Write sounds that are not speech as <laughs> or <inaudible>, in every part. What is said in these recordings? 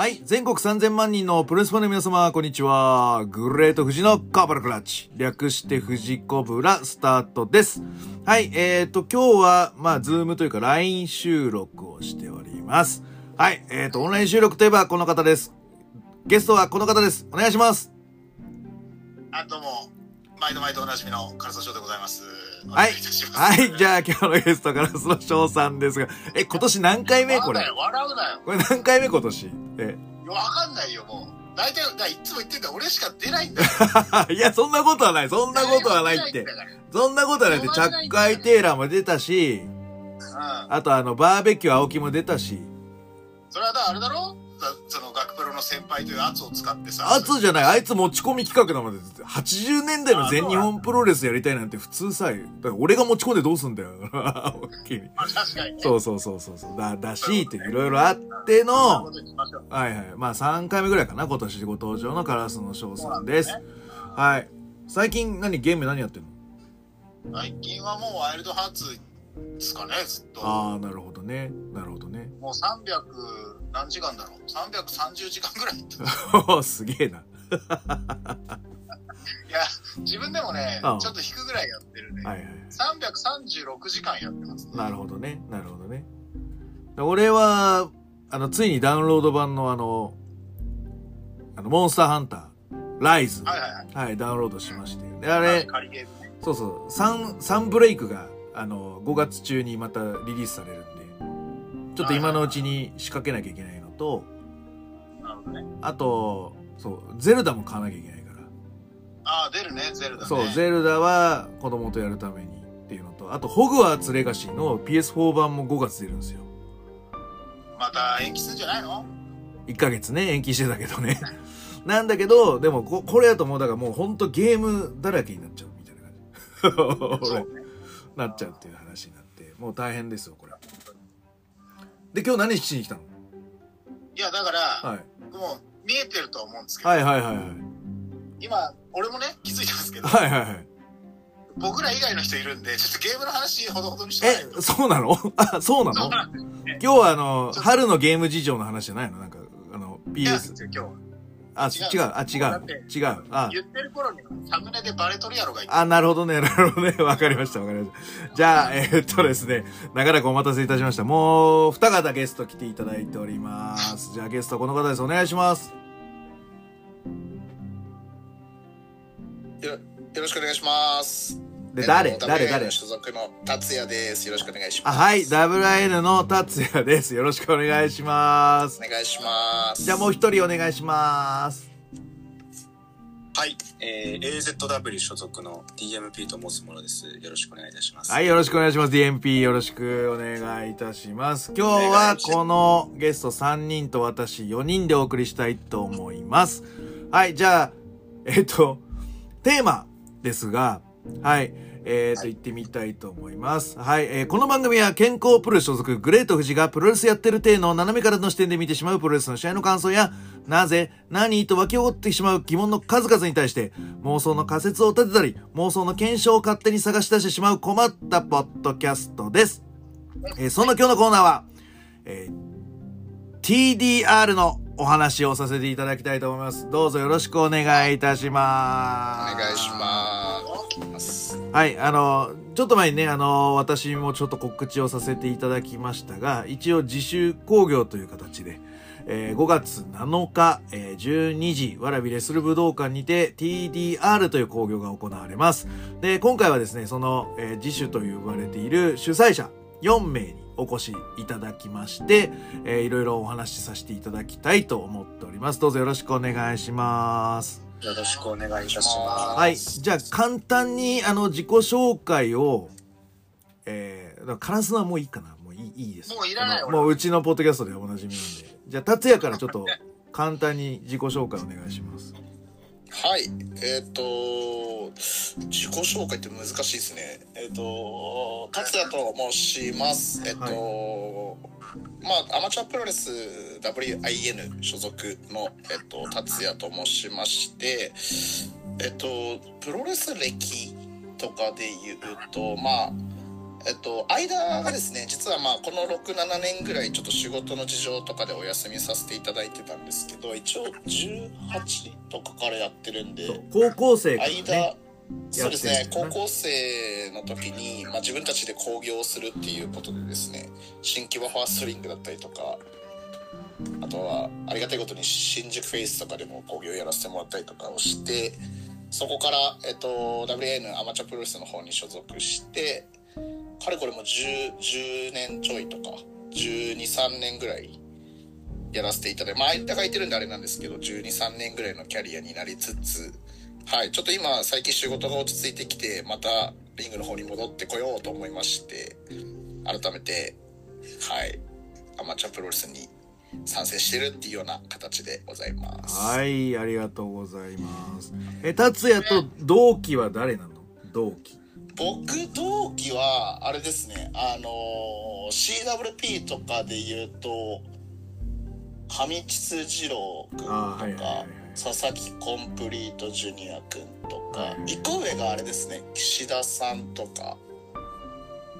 はい。全国3000万人のプロレスファンの皆様、こんにちは。グレート富士のカーバルクラッチ。略して富士コブラスタートです。はい。えーと、今日は、まあ、 Zoom というか LINE 収録をしております。はい。えーと、オンライン収録といえばこの方です。ゲストはこの方です。お願いします。あ、どうも、毎度毎度おなじみの唐沢翔でございます。おはい願いい。はい。じゃあ今日のゲストからその翔さんですが、え、今年何回目これ？笑うなよ。これ何回目今年？え。わかんないよ、もう。大体、だいつも言ってんだよ俺しか出ないんだよ。<laughs> いや、そんなことはない。そんなことはないって。そんなことはないって。チャックアイテーラーも出たし、うん。あとあの、バーベキュー青木も出たし、それはだ、あれだろ？だその、学の先輩という圧を使ってさ。圧じゃない、あいつ持ち込み企画なので、80年代の全日本プロレスやりたいなんて普通さ、だから俺が持ち込んでどうすんだよ。<laughs> 大きいまあ確かにね。そうそうそうそうそう。だ、だし、っていろいろあってのはいはい。まあ3回目ぐらいかな、今年ご登場のカラスの翔さんです。はい。最近何、ゲーム何やってんの？最近はもうワイルドハーツですかね、ずっと。ああ、なるほどね。なるほどね。もう300何時間だろう ?330 時間ぐらい行ってたすげえな。いや、自分でもね、うんちょっと引くぐらいやってるね。はいはい。336時間やってますね。なるほどね。なるほどね。俺は、あの、ついにダウンロード版のあの、あの、モンスターハンター、ライズ。はいはいはい。はい、ダウンロードしまして。で、あれ、ね。そうそう、サン、サンブレイクが、あの、5月中にまたリリースされるんで、ちょっと今のうちに仕掛けなきゃいけないのと、なるほどね。あと、そう、ゼルダも買わなきゃいけないから。ああ、出るね、ゼルダね。そう、ゼルダは子供とやるためにっていうのと、あと、ホグワーツレガシーの PS4 版も5月出るんですよ。また延期するんじゃないの？1ヶ月ね、延期してたけどね。<laughs> なんだけど、でもこ、これやともう、だからもうほんとゲームだらけになっちゃうみたいな感じ。<laughs> 俺、ね。なっちゃうっていう話になって、もう大変ですよ。で、今日何しに来たの？いや、だから、はい。もう見えてると思うんですけど、はいはいはいはい。今、俺もね、気づいてますけど、はいはいはい。僕ら以外の人いるんで、ちょっとゲームの話ほどほどにしてえ、そうなの？あ、そうなの？今日はあの、春のゲーム事情の話じゃないの？なんか、あの、PS。今日、あ、違う違う、あ、違う違う。あ、言ってる頃にサムネでバレとるやろがいて。あ、なるほどね、なるほどね。<laughs> わかりました、わかりました。じゃあ、えーっとですね、長らくお待たせいたしました。もう、二方ゲスト来ていただいております。じゃあ、ゲストはこの方です。お願いします。よよろしくお願いします。で、誰？えっと誰？誰？所属の達也です。よろしくお願いします。あ、はい、WIN の達也です。よろしくお願いします。お願いします。じゃあ、もう一人お願いします。はい、えー、AZW 所属の DMP と申すものです。よろしくお願いいたします。はい、よろしくお願いします。DMP よろしくお願いいたします。今日はこのゲスト3人と私4人でお送りしたいと思います。はい、じゃあ、えっと、テーマですが、はい、えー、と、行ってみたいと思います。はい、えーこの番組は健康プロレス所属グレート富士がプロレスやってる体の斜めからの視点で見てしまうプロレスの試合の感想や、なぜ、何と湧き起こってしまう疑問の数々に対して、妄想の仮説を立てたり、妄想の検証を勝手に探し出してしまう困ったポッドキャストです。えーその今日のコーナーは、えー TDR のお話をさせていただきたいと思います。どうぞよろしくお願いいたしおます。願いします。はい、あの、ちょっと前にね、あの、私もちょっと告知をさせていただきましたが、一応自主工業という形で、えー5月7日、えー12時、わらびレスル武道館にて TDR という工業が行われます。で、今回はですね、その、えー自主と呼ばれている主催者4名にお越しいただきまして、えーいろいろお話しさせていただきたいと思っております。どうぞよろしくお願いします。よろしくお願いいたしまはい。じゃあ、簡単に、あの、自己紹介を、えー、カラスはもういいかなもういいいいです。もういらないもううちのポッドキャストでおなじみなんで。じゃあ、達也からちょっと、簡単に自己紹介お願いします。はい。えっ、と、自己紹介って難しいですね。えっ、と、達也と申します。えっ、と、まあ、アマチュアプロレス WIN 所属の、えっ、と、達也と申しまして、えっ、と、プロレス歴とかで言うと、まあ、えっと、間がですね、実はまあ、この6、7年ぐらい、ちょっと仕事の事情とかでお休みさせていただいてたんですけど、一応18とかからやってるんで、高校生から間、ねそうですね高校生の時に、まあ、自分たちで興行をするっていうことでですね新木場ファーストリングだったりとかあとはありがたいことに新宿フェイスとかでも興行やらせてもらったりとかをしてそこから、えっと、WAN アマチュアプロレスの方に所属してかれこれも 10, 10年ちょいとか123年ぐらいやらせていただいてまあ間がいてるんであれなんですけど123年ぐらいのキャリアになりつつはい、ちょっと今最近仕事が落ち着いてきてまたリングの方に戻ってこようと思いまして改めてはいアマチュアプロレスに参戦してるっていうような形でございます。はいありがとうございます。え達也と同期は誰なの？同期。僕同期はあれですねあのー CWP とかで言うと上津二郎君とか、はいはいはいはい。佐々木コンプリートジュニア君とか、はいはい一個上があれですね岸田さんとか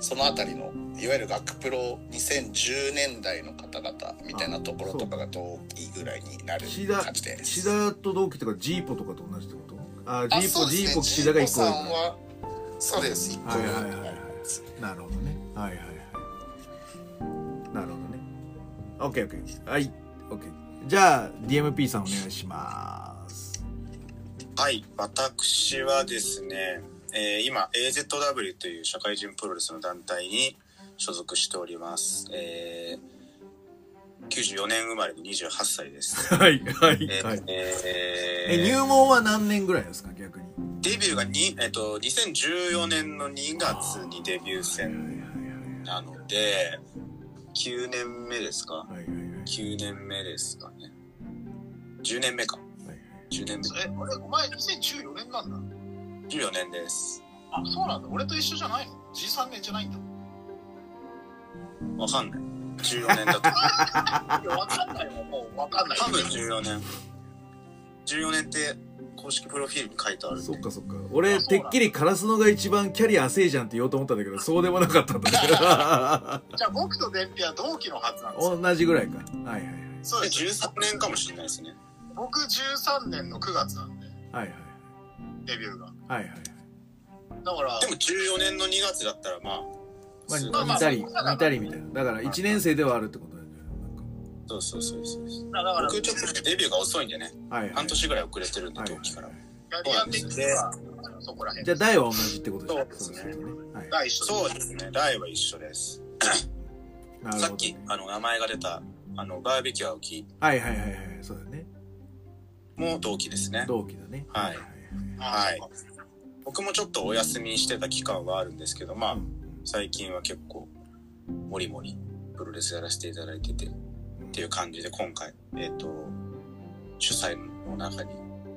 そのあたりのいわゆる学プロ2010年代の方々みたいなところとかが同期ぐらいになる感じです。岸田と同期とかジーポとかと同じってこと？あジあーポ、ねジーポ岸田が一個上そうです。一個上はいはいはい。はいなるほどね。はいはいはい。なるほどね。OKOK はい。OK じゃあ DMP さんお願いします。はい、私はですね、えー今 AZW という社会人プロレスの団体に所属しております。えー94年生まれの28歳です。<laughs> はいはいえーはい。えーえ入門は何年ぐらいですか？逆にデビューがに、えっと2014年の2月にデビュー戦なので9年目ですか？はいはいはいはいはいはい9年目ですかね10年目か10年目え、俺、お前2014年なんだ？14年ですあ、そうなんだ。俺と一緒じゃないの ?13 年じゃないんだ。わかんない14年だと <laughs> いや、わかんないわ。もうわかんない。多分14年14年って公式プロフィールに書いてあるそっかそっか。俺てっきりカラスノが一番キャリア浅いじゃんって言おうと思ったんだけどそうでもなかったんだけど。<laughs> じゃあ僕と伝平は同期のはずなんですよ。同じぐらいかはいはいはい。そうです。13年かもしれないですね。僕13年の9月なんで、はいはいデビューが。はいはいだから、でも14年の2月だったらまあますあ、似たり、似たりみたいな。だから、1年生ではあるってことそうそうそうそう。そうだから、僕ちょっとデビューが遅いんでね。はいはい。半年ぐらい遅れてるんではい同期から。キャリア的には、そこら辺。じゃあ、代は同じってことでしょそうですね。るとね。そうですね。ライは一緒です。<coughs> さっきあの名前が出たあのバーベキュー青木。はいはいはいはい。そうだね。も同期ですね。同期だね。はい。はいはい僕もちょっとお休みしてた期間はあるんですけどまあうん。最近は結構もりもりプロレスやらせていただいててっていう感じで今回えっ、と主催の中に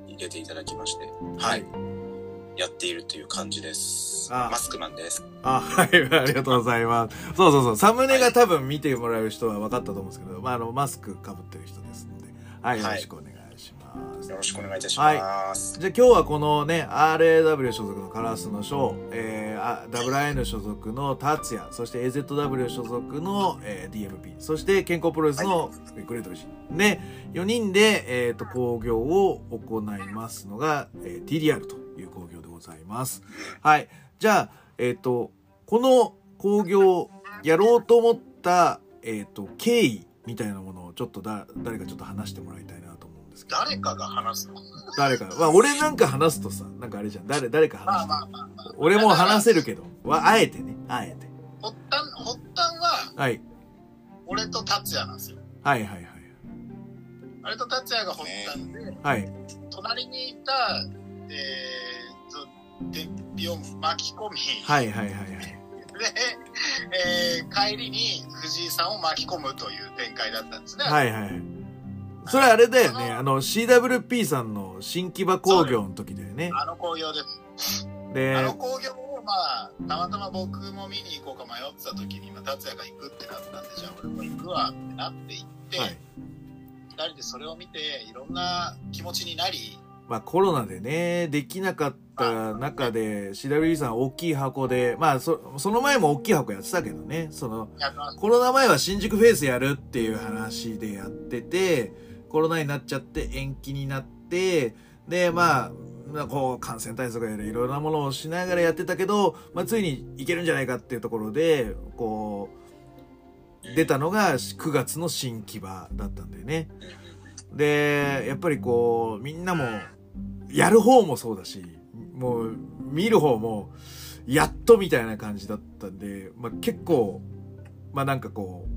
入れていただきましてはい、やっているという感じですあマスクマンですあ、はい、<laughs> ありがとうございます。そうそうそう。サムネが多分見てもらう人は分かったと思うんですけど、まあ、あの、マスク被ってる人ですので、はい、よろしくお願いします。よろしくお願いいたします、じゃあ今日はこのね、RAW 所属のカラスのショー、えー、あ WIN 所属の達也、そして AZW 所属の、えー DMP、そして健康プロレスのグレートビジン。で、4人で、えっ、と、興行を行いますのが、えー TDR という興行でございます。はい。じゃあ、えっ、と、この興行やろうと思った、えっ、と、経緯みたいなものをちょっとだ、誰かちょっと話してもらいたいなですけど。誰かが話すの？誰か。まあ、俺なんか話すとさ、なんかあれじゃん。誰、誰かまあ話して。まあまあまあ。俺も話せるけど、わあえてね、あえて。発端、発端は、はい。俺と達也なんですよ。はいはいはい。俺と達也が発端で、はい。隣にいた、えーと、電気を巻き込み、はいはいはいはい。で、えー帰りに藤井さんを巻き込むという展開だったんですね。はいはいはい。<laughs> それあれだよね。あの、CWP さんの新木場工業の時だよね。あの興行です。あでの、興行を、まあ、たまたま僕も見に行こうか迷ってた時に、まあ、達也が行くってなったんで、じゃあ俺も行くわってなって行って、はい。二人でそれを見て、いろんな気持ちになり、まあコロナでね、できなかった中で、CWD さん大きい箱で、まあそ、その前も大きい箱やってたけどね、その、コロナ前は新宿フェイスやるっていう話でやってて、コロナになっちゃって延期になって、で、まあ、まあこう、感染対策やらいろいろなものをしながらやってたけど、まあ、ついにいけるんじゃないかっていうところで、こう、出たのが9月の新木場だったんだよね。で、やっぱりこう、みんなも、やる方もそうだし、もう、見る方も、やっとみたいな感じだったんで、まあ結構、まあなんかこう、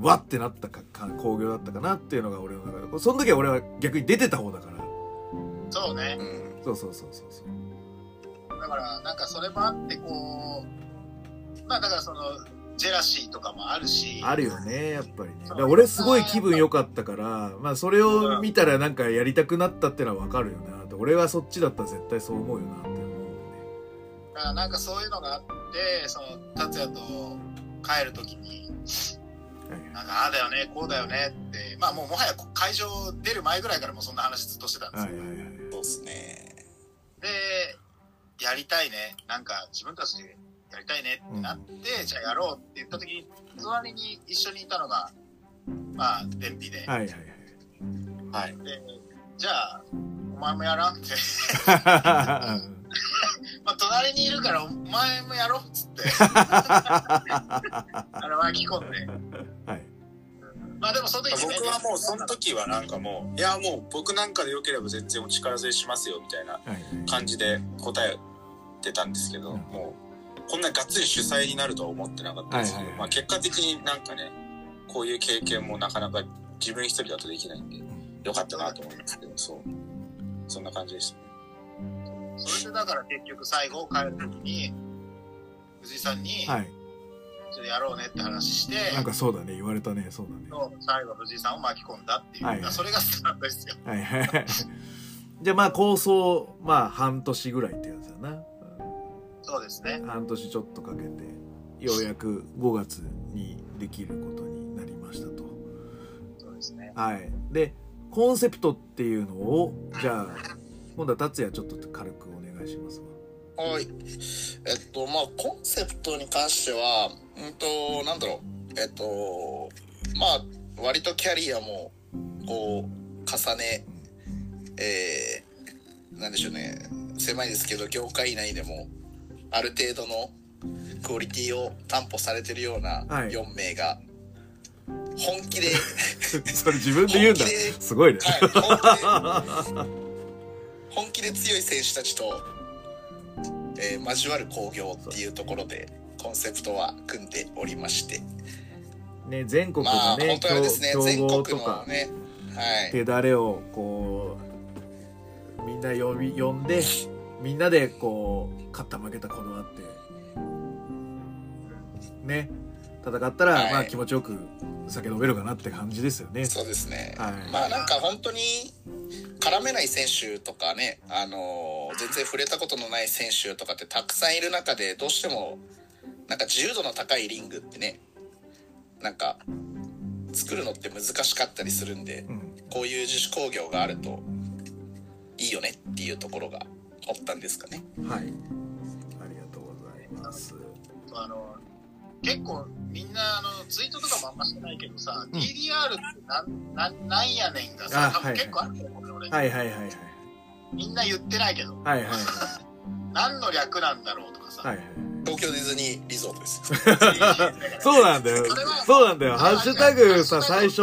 わってなったか、か興行だったかなっていうのが俺の中で、その時は俺は逆に出てた方だから、そうねうんそうそうそうそうそう。だからなんかそれもあってこうまあだからそのジェラシーとかもあるしあるよね、やっぱりね。俺すごい気分良かったから、まあそれを見たらなんかやりたくなったってのはわかるよな。俺はそっちだったら絶対そう思うよなって思うね。だからなんかそういうのがあってその達也と帰る時にはいなんかああだよねこうだよねってまあもうもはや会場出る前ぐらいからもうそんな話ずっとしてたんですよ、はいはいはい。そうですね。でやりたいねなんか自分たちでやりたいねってなって、じゃあやろうって言った時に隣に一緒にいたのがまあ天日で、はいはいはい。でじゃあお前もやらんってはい。<laughs> <laughs> まあ隣にいるからお前もやろうっつって <laughs> あの巻き込んではい。まあでもその時ね僕はもうその時はなんかもう、いやもう僕なんかで良ければ全然お力添えしますよみたいなはい。感じで答えてたんですけど、うんもうこんながっつり主催になるとは思ってなかったんですけど、はいはいはいまあ結果的になんかね、こういう経験もなかなか自分一人だとできないんで、よかったなと思いますけど、そう。そんな感じでしたね。それでだから結局最後帰る時に藤井さんに、はい。ちょっとやろうねって話して、なんかそうだね、言われたね、そうだね。そう最後藤井さんを巻き込んだっていう、はいはいそれがスタートですよ。はいはいはい。じゃあまあ構想、まあ半年ぐらいってやつだな。そうですね。半年ちょっとかけて、ようやく5月にできることになりましたと。そうですね。はい。で、コンセプトっていうのを、じゃあ、今度は達也ちょっと軽くお願いしますわ。はい。えっと、まあ、コンセプトに関しては、うんと、なんだろう。えっと、まあ、割とキャリアも、こう、重ね、えー、なんでしょうね。狭いですけど、業界内でも、ある程度のクオリティを担保されてるようなはい4名が、本気で、<laughs> それ自分で言うんだ。すごいね。はい、<laughs> 本気で強い選手たちと、えー交わる興行っていうところでコンセプトは組んでおりまして。ね、全国まあのね、本当はですね強豪と国のか、ねはい。手だれをこう、みんな呼び、呼んで、みんなでこう、勝った負けたこだわって、ね、戦ったら、はいまあ気持ちよく酒飲めるかなって感じですよね。そうですね、はいまあなんか本当に絡めない選手とかね、あのー全然触れたことのない選手とかってたくさんいる中でどうしてもなんか自由度の高いリングってねなんか作るのって難しかったりするんでうん。こういう自主工業があるといいよねっていうところがあったんですかね。はい。ありがとうございます。あの結構みんなあのツイートとかもあんましてないけどさ、うん DDR ってなんなんなんやねんがさ、多分あはい結構あると思うよ俺、はいはいはいはい。みんな言ってないけど、はいはいはい。<laughs> 何の略なんだろうとかさ、はいはい。東京ディズニーリゾートです。<laughs> そうなんだよそうなんだよ。ハッシュタグさ、最初、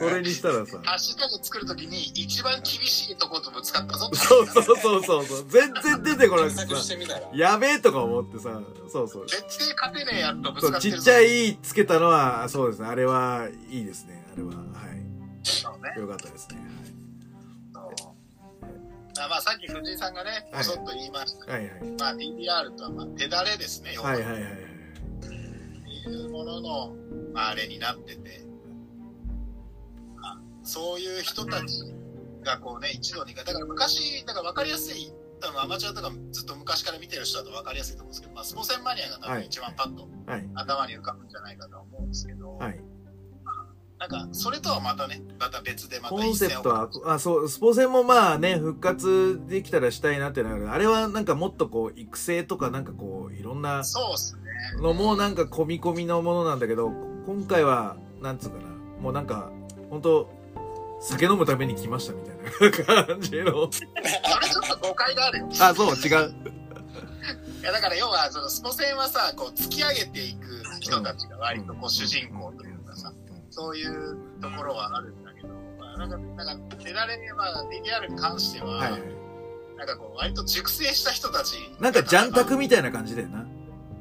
それにしたらさ。ハッシュタグ作るときに一番厳しいとことぶつかったぞってそうそうそうそうそう。全然出てこなくてさ。、やべえとか思ってさ。そうそう。絶対勝てねえやつとぶそうつかってるちっちゃいつけたのは、そうですね。あれはいいですね。あれは、はそうねい。よかったですね。そうあまあさっき藤井さんがね、はいぼそっと言いました。はいはい。まあ DDR とはまあ手だれですね、要は。はいはいはいはい。っていうものの、まあ、あれになってて、まあそういう人たちがこうね、一度にか、だから昔、だから分かりやすい、多分アマチュアとかずっと昔から見てる人だと分かりやすいと思うんですけど、まあ、スポセンマニアが多はい分一番パッとはい。頭に浮かぶんじゃないかと思うんですけど、はい。なんか、それとはまたね、また別でまたコンセプトはあ、そう、スポセンもまあね、復活できたらしたいなってなるあれはなんかもっとこう、育成とかなんかこう、いろんなそうっすね。のもなんか込み込みのものなんだけど、今回は、なんつうかな、もうなんか、本当酒飲むために来ましたみたいな感じの。それちょっと誤解があるよ。あ、そう、違う。いやだから要はそのスポセンはさこう突き上げていく人たちが割とこう主人公というかさそういうところはあるんだけど、まあ、なんかなんか手られまあ DDR に関しては、はいはい。なんかこう割と熟成した人たちなんか、ジャンタクみたいな感じだよな。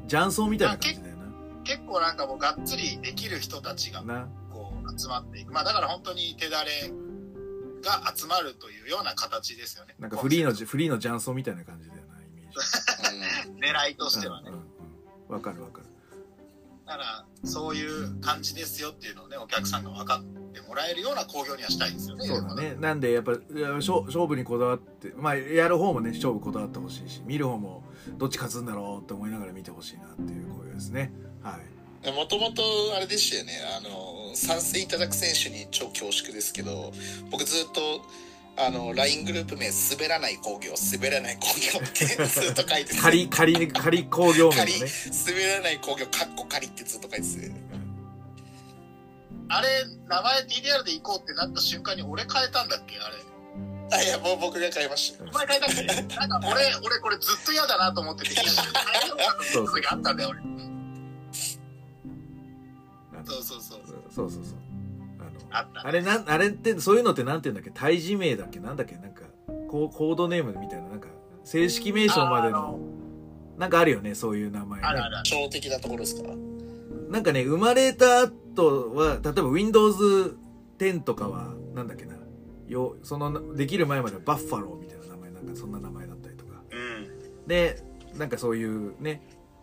ジャンソーみたいな感じだよ結構なんかもうがっつりできる人たちがな。集まっていくまあだから本当に手だれが集まるというような形ですよねなんかフリーの、フリーのジャンソーみたいな感じだよな、イメージ。狙いとしてはね、うんうんうんわかるわかる。だからそういう感じですよっていうのをねお客さんが分かってもらえるような興行にはしたいですよねそうだね。なんで、やっぱ、勝勝負にこだわって、まあ、やる方もね、勝負こだわってほしいし、見る方も、どっち勝つんだろうって思いながら見てほしいなっていう声ですね。はい。もともとあれでしたよね。あの賛成いただく選手に超恐縮ですけど僕ずっとあの LINE グループ名「滑らない工業滑らない工業」ってずっと書いてて仮、仮、仮工業名ね。滑らない工業かっこ仮ってずっと書いててあれ名前 DDR で行こうってなった瞬間に俺変えたんだっけ？あれ。あいやもう僕が変えました。お前変えたっけ？なんか俺俺これずっと嫌だなと思ってて一瞬変えようかと思った時あったんだよ俺そうそうそうそうそうそう。あの、あったあれなん、あれって、そういうのってなんて言うんだっけ？対峙名だっけ？なんだっけ？なんか、ココードネームみたいな、なんか、正式名称まであの、なんかあるよね、そういう名前ね。あるあるある超的なところですか？なんかね、生まれた後は、例えば Windows 10とかは、なんだっけな、よ、その、できる前まではバッファローみたいな名前、なんかそんな名前だったりとか。うん。で、なんかそういうね、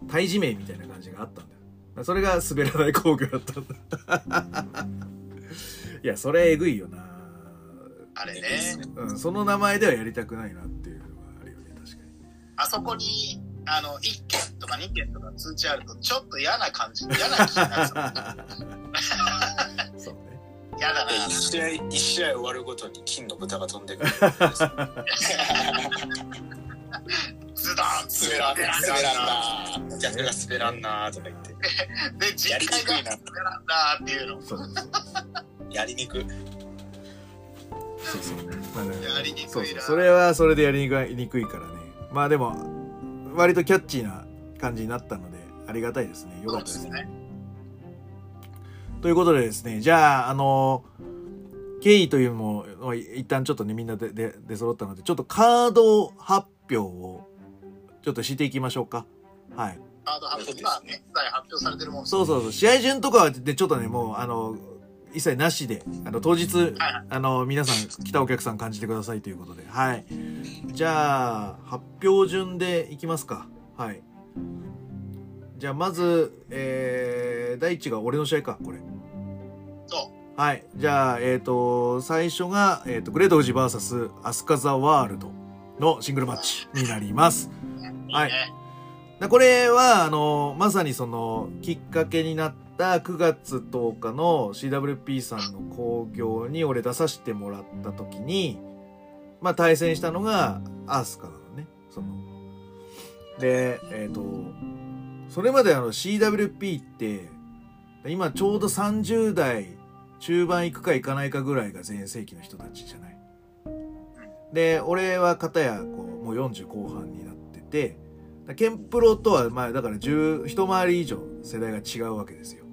対峙名みたいな感じがあったんだよ。それが滑らない工業だったんだ。いや、それえぐいよなあれねうん、その名前ではやりたくないなっていうのがあるよね、確かに。あそこにあの1件とか2件とか通知あるとちょっと嫌な感じ嫌な気になるそうね。嫌だなで一試合、一試合終わるごとに金の豚が飛んでくる。<laughs> ズドン滑らんな滑らんな逆が滑らんなーとか言って。<laughs> で実やりに家がくいな滑らんなっていうの。やりにくい。そうそう。まあねやりにくいなそうそう。それはそれでやりにくいにくいからね。まあでも、割とキャッチーな感じになったので、ありがたいですね。よかったですね。ということでですね、じゃあ、あの、経緯というのも、まあ一旦ちょっとね、みんなでで出揃ったので、ちょっとカード発表を、ちょっとしていきましょうか。はい。カード発表今現在発表されてるもんそうそうそう。試合順とかでちょっとね、もう、あの、一切なしで、あの、当日、はいあの、皆さん、来たお客さん感じてくださいということで。はい。じゃあ、発表順でいきますか。はい。じゃあ、まず、えー、第一が俺の試合か、これ。そうはい。じゃあ、えっ、と、最初が、えっ、と、グレート富士 VS アスカザワールドのシングルマッチになります。はいいいねでこれは、あの、まさにその、きっかけになった9月10日の CWP さんの興行に俺出させてもらった時に、まあ対戦したのがアスカなのね。その。で、えっ、と、それまであの CWP って、今ちょうど30代中盤行くか行かないかぐらいが全盛期の人たちじゃない。で、俺は片やこう、もう40後半にて、ケンプロとは、まあ、だから10、一回り以上世代が違うわけですよ。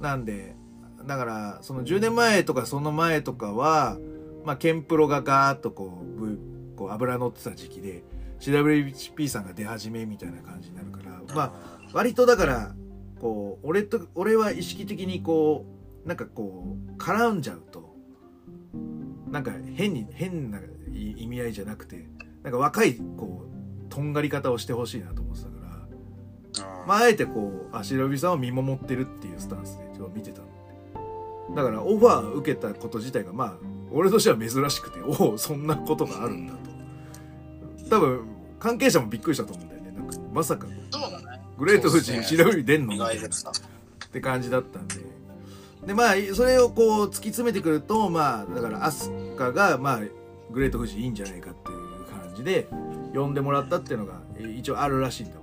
なんで、だから、その10年前とかその前とかは、まあ、ケンプロがガーッとこう、ぶこう油乗ってた時期で、CWP さんが出始めみたいな感じになるから、まあ、割とだから、こう、俺と、俺は意識的にこう、なんかこう、絡んじゃうと、なんか変に、変な意味合いじゃなくて、なんか若い、こう、とんがり方をしてほしいなと思ってたから、まあ、あえてこう、あ、白帯さんを見守ってるっていうスタンスで見てたのだから、オファー受けたこと自体が、まあ、俺としては珍しくて、<laughs> おお、そんなことがあるんだと。多分、関係者もびっくりしたと思うんだよね。なんか、まさか、グレート富士、そうっすね白帯出んのみたいな。って感じだったんで。でまあそれをこう突き詰めてくるとまあだからアスカがまあグレート富士いいんじゃないかっていう感じで呼んでもらったっていうのがえ一応あるらしいんだわ。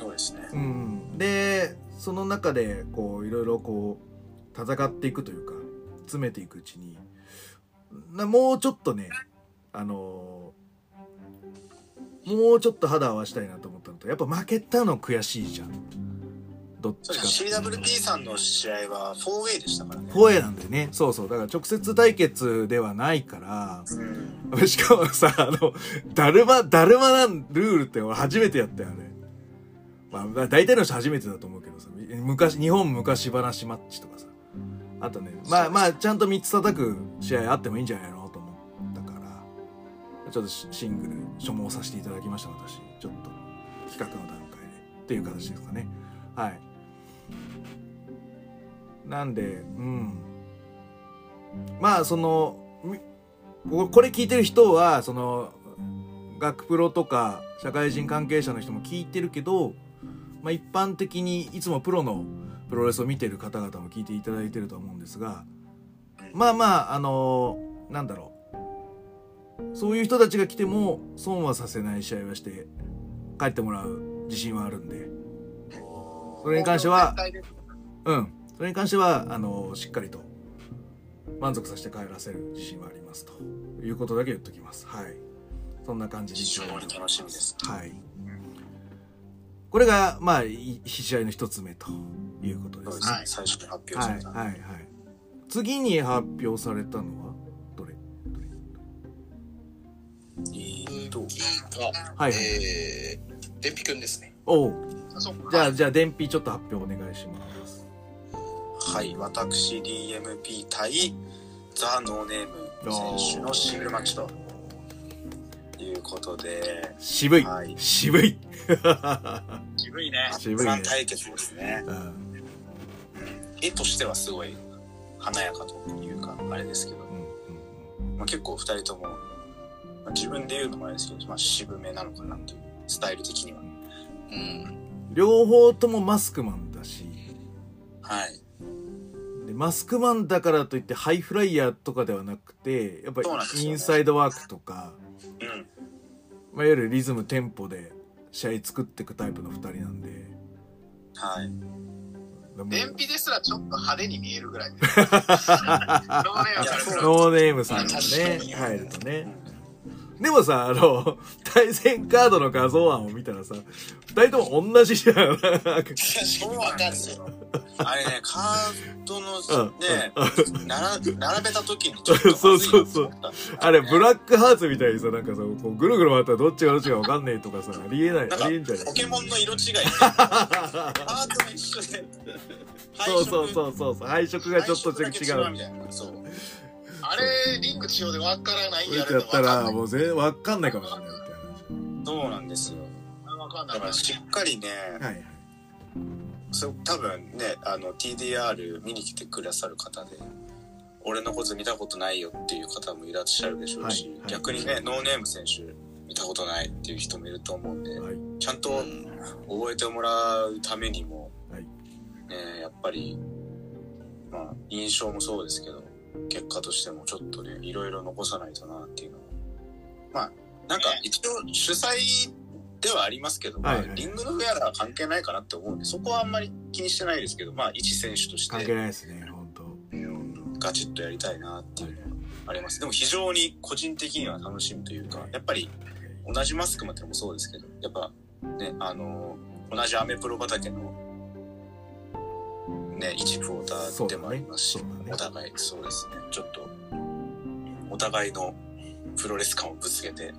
そうですね。うん、でその中でこういろいろこう戦っていくというか詰めていくうちになもうちょっとねあのもうちょっと肌を合わしたいなと思ったのとやっぱ負けたの悔しいじゃんどっちかっていうと CWP さんの試合は 4way でしたからね。4A なんだよねそうそうだから直接対決ではないからうん。しかもさ、あの、だるま、だるまなんルールって俺初めてやったよね。まあ、大体の人初めてだと思うけどさ、昔、日本昔話マッチとかさ。あとね、まあまあ、ちゃんと3つ叩く試合あってもいいんじゃないのと思ったから、ちょっとシシングル所望させていただきました、私。ちょっと、企画の段階で。っていう形ですかね。はい。なんで、うん。まあ、その、みここれ聞いてる人はその学プロとか社会人関係者の人も聞いてるけど、まあ、一般的にいつもプロのプロレスを見てる方々も聞いていただいてると思うんですがまあまああのなんだろう。そういう人たちが来ても損はさせない試合はして帰ってもらう自信はあるんで。それに関してはうんそれに関してはあのしっかりと満足させて帰らせる自信はありますと。いうことだけ言っときます。はい。そんな感じで非常に楽しみです。はい。これがまあい試合の一つ目ということです。ねそうですね。最初に発表された。はいはいはい。次に発表されたのはどれ？どれ？えーっと、はい。はい、えー、デンピくんですね。おう。あそうか。じゃあじゃあ電費ちょっと発表お願いしますはい、私 DMP 対ザ・ノーネーム選手のシングルマッチと。いうことで、渋い、はい。渋い。<laughs> 渋いね。渋いね。一番対決ですね。うん。絵としてはすごい華やかというか、あれですけど、うんうんまあ、結構二人とも、まあ、自分で言うのもあれですけど、まあ、渋めなのかなという、スタイル的には。うん。両方ともマスクマンだし。はい。でマスクマンだからといってハイフライヤーとかではなくてやっぱりインサイドワークとか、うん。まあ、いわゆるリズムテンポで試合作っていくタイプの2人なんではい。でも燃費ですらちょっと派手に見えるぐらい。ノーネームさんがねに入るとねでもさあの対戦カードの画像案を見たらさ2人とも同じじゃんそうなんですよ。あれね、カードのうんね、並並べた時にちょっとそうそうそうあれブラックハーツみたいにさなんかさこうぐるぐる回ったらどっちがどっちが分かんねえとかさありえないありえんじゃないポケモンの色違いで、カードも一緒で、そうそうう。そうそう配色がちょっと違う。そう。あれ、リンク仕様でわからないやるとこれやったら。もう全然分かんないかもしれないって話。そうなんですよ。わかんないだからしっかりね、はいそう多分ね、あの TDR 見に来てくださる方で、俺のこと見たことないよっていう方もいらっしゃるでしょうし、はい。はい。逆にね、ノーネーム選手見たことないっていう人もいると思うんで、はい。ちゃんとうん。覚えてもらうためにも、はい。ね、やっぱり、まあ、印象もそうですけど、結果としてもちょっとね、いろいろ残さないとなっていうのを。まあ、なんか一応主催ではありますけど、はいはい。まあ、リングのウェアは関係ないかなって思うんで、そこはあんまり気にしてないですけど、まあ、一選手として関係ないですね本当。ガチッとやりたいなっていうのはあります。でも非常に個人的には楽しみというか、やっぱり同じマスクマってのもそうですけど、やっぱね、あの同じアメプロ畑の、ね、一クォーターでもありますし、そうだね。お互いそうですね、ちょっと、お互いのプロレス感をぶつけて、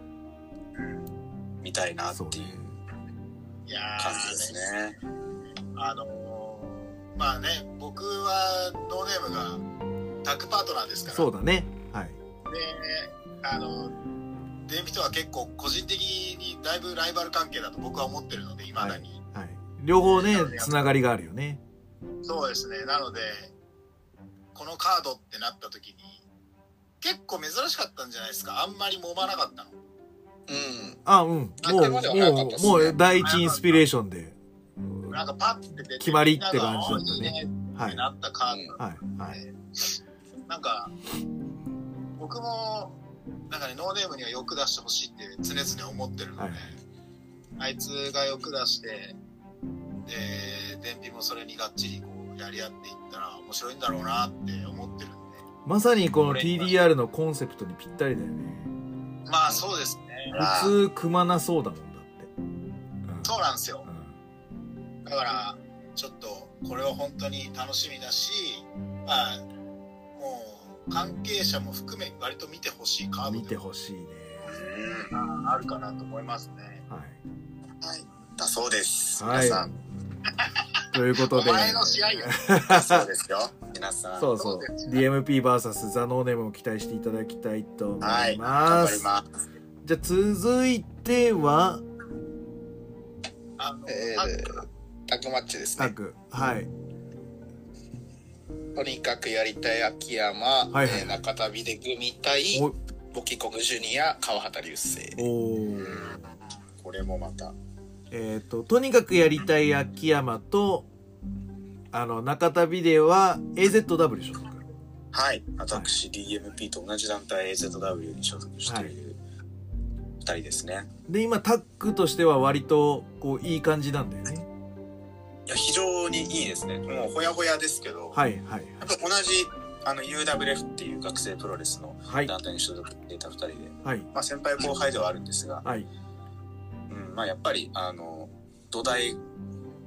見たいなっていう感じですー、ね。あのー、まあね、僕はノーネームがタッグパートナーですから。そうだね。はい。で、あの、デンピとは結構個人的にだいぶライバル関係だと僕は思ってるので、未だに。はい。両方ねつながりがあるよねそうですね。なので、このカードってなった時に、結構珍しかったんじゃないですか。あんまり揉まなかったの。うん。あうんもうもうもう第一インスピレーションでうんなんかパッて出て決まりって感じだったねはいになったカードはいはいで、なんか、僕も、なんかね、ノーネームには欲出してほしいって常々思ってるので、はいあいつが欲出して、で、電気もそれにがっちりこうやり合っていったら面白いんだろうなって思ってるんで、まさにこの TDR のコンセプトにぴったりだよねまあそうですね。普通組まなそうだもんだって、うんそうなんですよ。うんだから、ちょっと、これは本当に楽しみだし、まあ、もう、関係者も含め、割と見てほしいカード見てほしいねああるかなと思いますね。はいはい。だそうです。はい皆さん。<laughs> ということでお前の試合よ。だ <laughs> そうですよ。皆さん。そうそう DMPVS ザ・ノーネームを期待していただきたいと思はいい。ます、頑張ります。じゃあ続いてはあの、えあー、タッグマッチですね。タッグはいとにかくやりたい秋山、はいはいえー中田秀組対おボキコグジュニア川畑流星。おーこれもまた。えっ、ととにかくやりたい秋山とあの中田ビデオは AZW 所属。はい。私、DMP と同じ団体 AZW に所属している二人ですね。で今タッグとしては割とこういい感じなんだよね。いや、非常にいいですね。もうほやほやですけど、はいはいやっぱ同じあの UWF っていう学生プロレスのはい。団体に所属していた二人で、はい。まあ先輩後輩ではあるんですが、はい。うん、まあやっぱりあの土台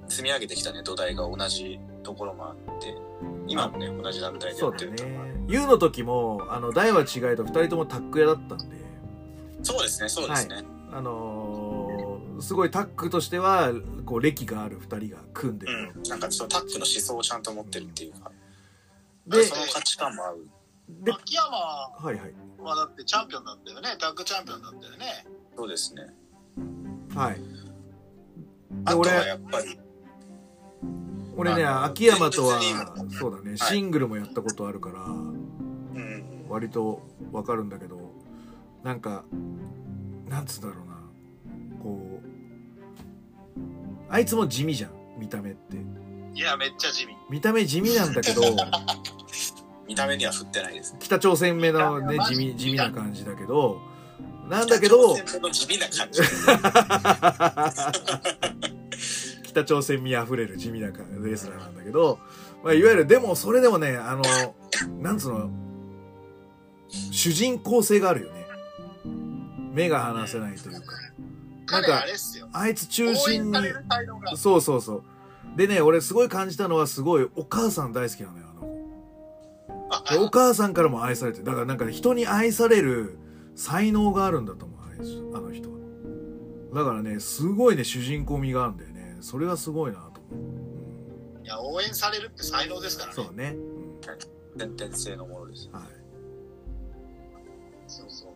積み上げてきたね土台が同じところもあって今もね同じ団体でやってるとね。U の時もあの代は違いと2人ともタッグ屋だったんで。そうですねそうですね、あのーすごいタッグとしてはこう歴がある2人が組んでる、うん、なんかちょっとタッグの思想をちゃんと持ってるっていうか、でその価値観も合う。で秋山はいはい。はだってチャンピオンだったよね。タッグチャンピオンだったよね。そうですねはい。あとは俺やっぱり。俺ね秋山とはそうだね、はい。シングルもやったことあるからうん。割とわかるんだけどなんかなんつうんだろうな。こうあいつも地味じゃん見た目って。いや、めっちゃ地味。見た目地味なんだけど <laughs> 見た目には振ってないですね。北朝鮮目のね地味地味な感じだけどなんだけど <laughs> 北朝鮮味あふれる地味なレスラーなんだけど、まあ、いわゆるでもそれでもねあのなんつうの主人公性があるよね。目が離せないというか。なん彼かあいつ中応心に。そうそうそう。でね俺すごい感じたのはすごいお母さん大好きなのよあのあでお母さんからも愛されてる。だからなんかね人に愛される才能があるんだと思うあいつあの人は。だからねすごいね主人公味があるんだよね。それはすごいなと思う、いや、応援されるって才能ですからね。そうね、先天性のものですうんはい。そうそう。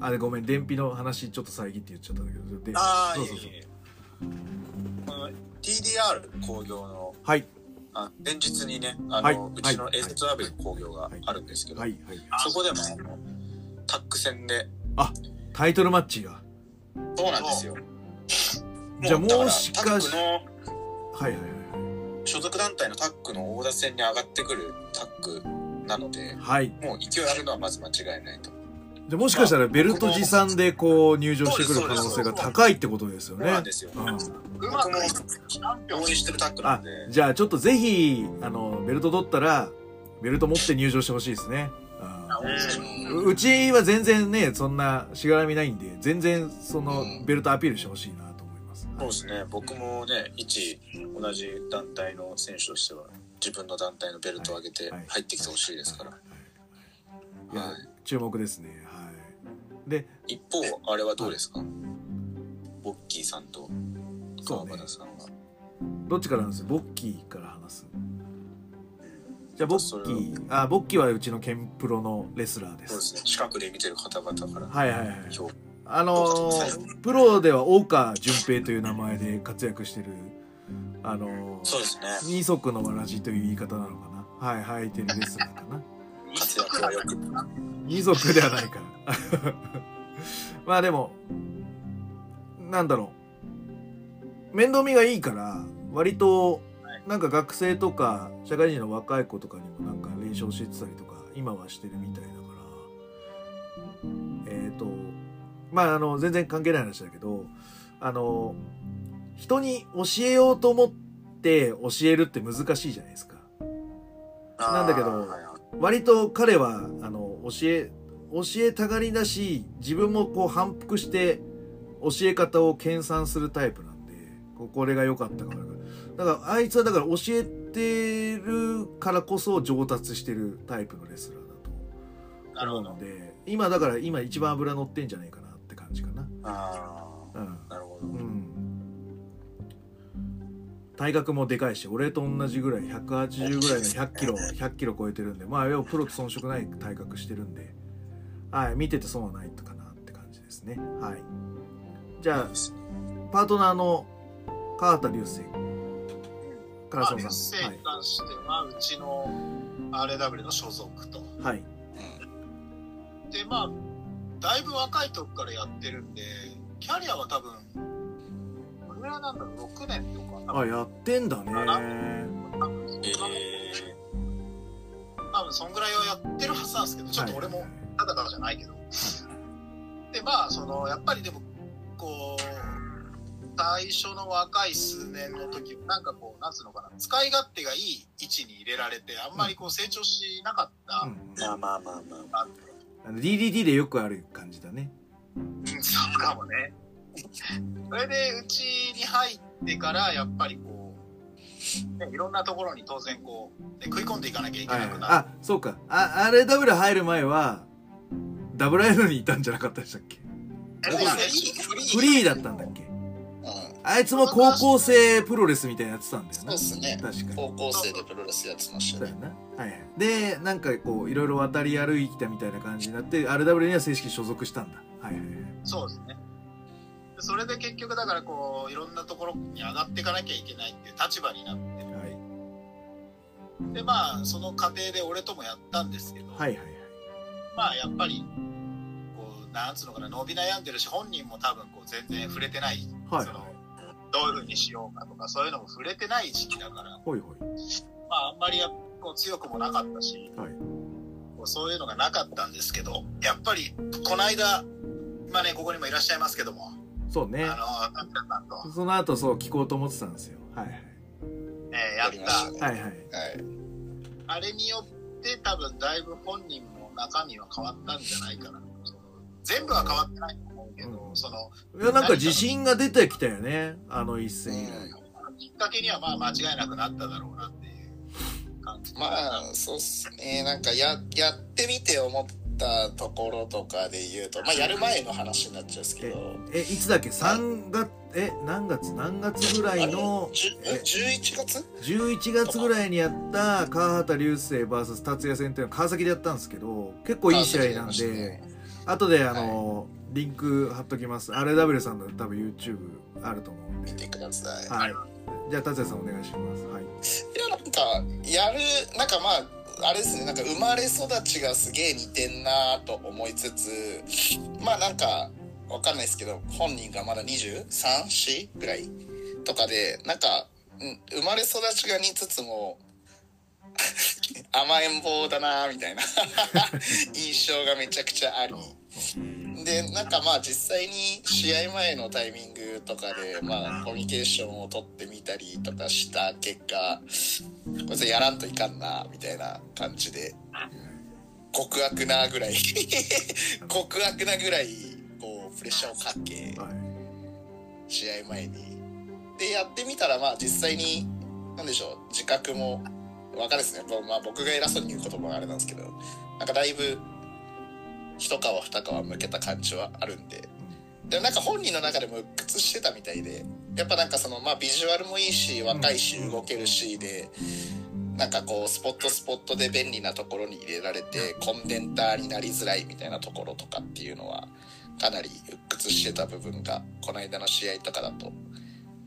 あれごめん電費の話ちょっと遮って言っちゃったんだけどでああそうそうそう。いえいえ。この TDR 工業のはい。あ前日にねあの、はい。うちのはい SW 工業があるんですけど、はい。はい。そこでもあのタッグ戦で。タイトルマッチが。そうなんですよ。<laughs> じゃあもしかしはいはいはい所属団体のタッグの大田戦に上がってくるタッグなのではい。もう勢いあるのはまず間違いないと。でもしかしたらベルト持参でこう入場してくる可能性が高いってことですよそうねなんですよ、うん。うま応援してるタッグなあんで。じゃあちょっとぜひあのベルト取ったらベルト持って入場してほしいですね、あうちは全然ねそんなしがらみないんで全然そのうん。ベルトアピールしてほしいなと思います、そうですね。僕もね一同じ団体の選手としては自分の団体のベルトを上げてはい。入ってきてほしいですから、い。やはい。注目ですね。はい。で一方あれはどうですか、ボッキーさんと川端さんは、どっちからなんです？ボッキーから話すじゃあボッキーあボッキーはうちのケンプロのレスラーでそうですすね。近くで見てる方々から。はいはいはい評。あのー <laughs> プロでは大川淳平という名前で活躍してるあのーそうですね。二足のわらじという言い方なのかな。はい履いてるレスラーかな。活躍はよく。二足ではないから。<laughs> まあでもなんだろう。面倒見がいいから割となんか学生とか社会人の若い子とかにもなんか練習教えてたりとか今はしてるみたいだから。えっ、とまああの全然関係ない話だけどあの人に教えようと思って教えるって難しいじゃないですか。なんだけど割と彼はあの教え教えたがりだし自分もこう反復して教え方を研鑽するタイプなんでここれが良かったからだからあいつはだから教えてるからこそ上達してるタイプのレスラーだと思うの。で今だから今一番脂乗ってんじゃないかなって感じかな。あうん。ーなるほど。うん。体格もでかいし俺と同じぐらい180ぐらいの100キロ100キロ超えてるんでまあ要はプロと遜色ない体格してるんで。はい見てて損はないかなって感じですね。はい。じゃあパートナーの川田流星唐まあ、沢流星に関しては、うちの RW の所属と。はいで、まあ、だいぶ若い時からやってるんで、キャリアは多分、これぐらいなんだろう、6年とか。あやってんだね多分え多分そんぐらいはやってるはずなんですけど、ちょっと俺もただからじゃないけど。で、まあ、その、やっぱりでも、こう、最初の若い数年の時は、なんかこう、なんつうのかな、使い勝手がいい位置に入れられて、あんまりこう成長しなかった。うんー、まあまあまあまあ。あ。の DDT でよくある感じだね。うんそうかもね。それで、うちに入ってから、やっぱりこう、ね、いろんなところに当然こう、ね、食い込んでいかなきゃいけはいなくなる。あそうか。あ RW 入る前は WL にいたんじゃなかったでしたっけ？フリー。フリーだったんだっけ？うんあいつも高校生プロレスみたいなやってたんだよな。そうっすね。確かに。高校生でプロレスやってましたね。はいはい。でなんかこういろいろ渡り歩いてきたみたいな感じになって RW には正式に所属したんだ。はいはいはい。そうですね。でそれで結局だからこう、いろんなところに上がっていかなきゃいけないっていう立場になって、はい。で、まあ、その過程で俺ともやったんですけど、はいはいはい。まあ、やっぱり、こう、なんつうのかな、伸び悩んでるし、本人も多分こう、全然触れてない、はい。その、どういうふうにしようかとか、そういうのも触れてない時期だから、ほいほい。まあ、あんまりやこう強くもなかったし、はい。こうそういうのがなかったんですけど、やっぱり、この間、まあね、ここにもいらっしゃいますけども、そうね。あの、さんと、その後そう聞こうと思ってたんですよ。はいえーやっやりました。はいはいはい。はい。あれによって多分だいぶ本人も中身は変わったんじゃないかな。全部は変わってないけど、うんその、いやなんか自信が出てきたよね。あの一戦以来。きっかけにはまあ間違いなくなっただろうなっていう感じ。まあそうっすね。なんかややってみて思ったところとかで言うとまあやる前の話になっちゃうんですけど。えいつだっけ？3月え何月？何月ぐらいの？え？11月？11月ぐらいにやった川畑流星 VS 達也戦っていうのは川崎でやったんですけど結構いい試合なんで後であの、リンク貼っときます。RW さんの多分 YouTube あると思うんで。見てください。はい。じゃあ達也さんお願いします。はい。いやなんかやるなんかまああれですね。なんか生まれ育ちがすげえ似てんなと思いつつまあなんかわかんないですけど本人がまだ234ぐらいとかでなんかうん生まれ育ちが似つつも <laughs> 甘えん坊だなみたいな <laughs> 印象がめちゃくちゃありでなんかまあ実際に試合前のタイミングとかでまあコミュニケーションを取ってみたりとかした結果こいつやらんといかんなみたいな感じで極悪なぐらい <laughs> 極悪なぐらいこうプレッシャーをかけ試合前に。でやってみたらまあ実際に何でしょう自覚も分かるですね、まあ、僕が偉そうに言うこともあれなんですけどなんかだいぶ一皮二皮向けた感じはあるんで。でなんか本人の中でも鬱屈してたみたいでやっぱなんかそのまあビジュアルもいいし若いし動けるしでなんかこうスポットスポットで便利なところに入れられてコンデンターになりづらいみたいなところとかっていうのはかなり鬱屈してた部分がこの間の試合とかだと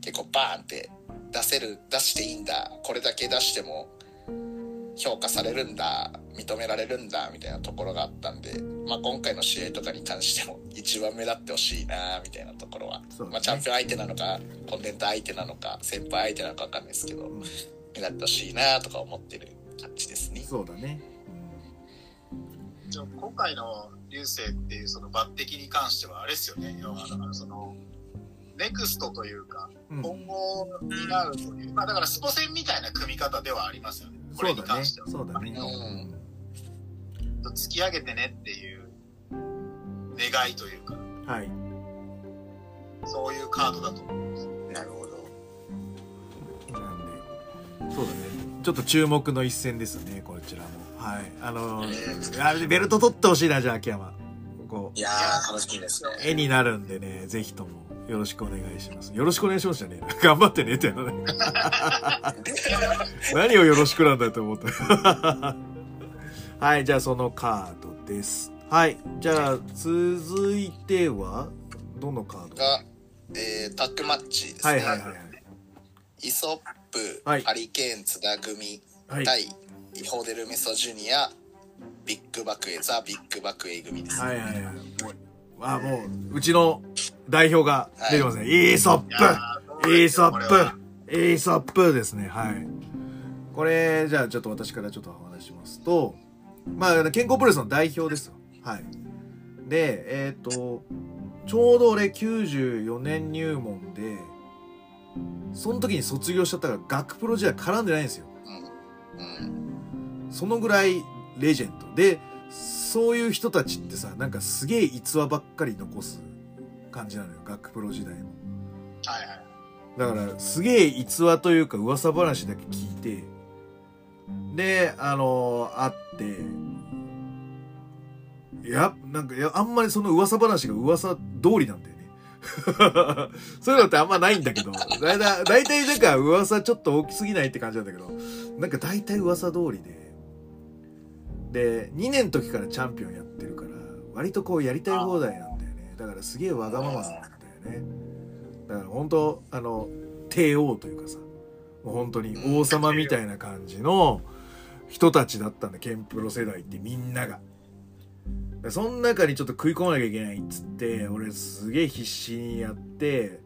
結構バーンって出せる出していいんだこれだけ出しても評価されるんだ認められるんだみたいなところがあったんで、まあ、今回の試合とかに関しても一番目立ってほしいなみたいなところは、ねまあ、チャンピオン相手なのかコンデンター相手なのか先輩相手なのか分かんないですけど、になってほしいなとか思ってる感じですね。そうだね。でも今回の流星っていうその抜擢に関してはあれですよね。要はだからその、ネクストというか、うん。今後になるという、まあだからスポセンみたいな組み方ではありますよね。これそうだね。に関しては。そうだね。うん。突き上げてねっていう願いというか、はい。そういうカードだと思う。なるほど。なんで、そうだね。ちょっと注目の一戦ですね、こちらも。はい。あのー、あベルト取ってほしいな、じゃあ、秋山。こうい、やー、楽しみですね。絵になるんでね、ぜひともよろしくお願いします。よろしくお願いしますじゃねえな。<laughs> 頑張ってねってや。<laughs> 何をよろしくなんだと思った。<laughs> はい、じゃあそのカードです。はい、じゃあ続いては、どのカード？が、えータッグマッチですね。はいはいはいはい。イソップ、はいハリケーン津田組、はい。対イホデルメソジュニア、ビッグバクエ、ザ・ビッグバクエ組です。はいはいはい。あ、もう、うちの代表が出てますね。イーソップイーソップイーソップですね。はい。これ、じゃあちょっと私からちょっとお話しますと、まあ、健康プロレスの代表ですよ。はい。で、えっ、と、ちょうど俺94年入門で、その時に卒業しちゃったから学プロ時代絡んでないんですよ。うん。そのぐらいレジェンド。で、そういう人たちってさ、なんかすげえ逸話ばっかり残す感じなのよ。学プロ時代の。はいはい。だから、すげえ逸話というか噂話だけ聞いて、で、あの会って、いや、なんか、いや、あんまりその噂話が噂通りなんだよね。<laughs> そういうのってあんまないんだけど、だいたい、だいたいなんか噂ちょっと大きすぎないって感じなんだけど、なんか大体噂通りで、で、2年の時からチャンピオンやってるから、割とこうやりたい放題なんだよね。だからすげえわがままなんだよね。だから本当あの、帝王というかさ、もう本当に王様みたいな感じの人たちだったんだ、ケンプロ世代ってみんなが。でその中にちょっと食い込まなきゃいけないっつって、俺すげえ必死にやって、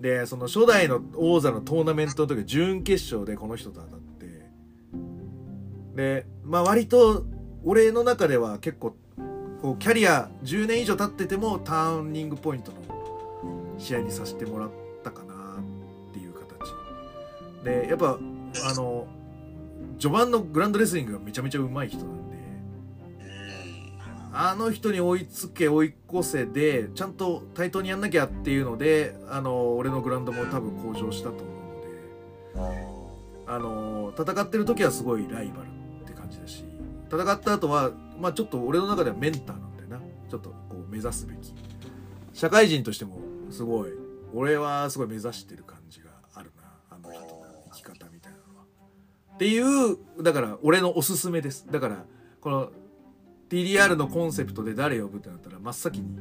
で、その初代の王座のトーナメントの時、準決勝でこの人と当たって、で、まあ割と、俺の中では結構、こう、キャリア10年以上経っててもターニングポイントの試合にさせてもらったかなっていう形。で、やっぱ、あの、序盤のグランドレスリングがめちゃめちゃ上手い人なんで、あの人に追いつけ追い越せで、ちゃんと対等にやんなきゃっていうので、あの、俺のグラウンドも多分向上したと思うので、あの、戦ってる時はすごいライバルって感じだし、戦った後は、まあちょっと俺の中ではメンターなんだよな。ちょっとこう目指すべき。社会人としてもすごい、俺はすごい目指してる感じがあるな。あの人の生き方みたいなのは。っていう、だから俺のおすすめです。だから、この TDR のコンセプトで誰呼ぶってなったら真っ先に、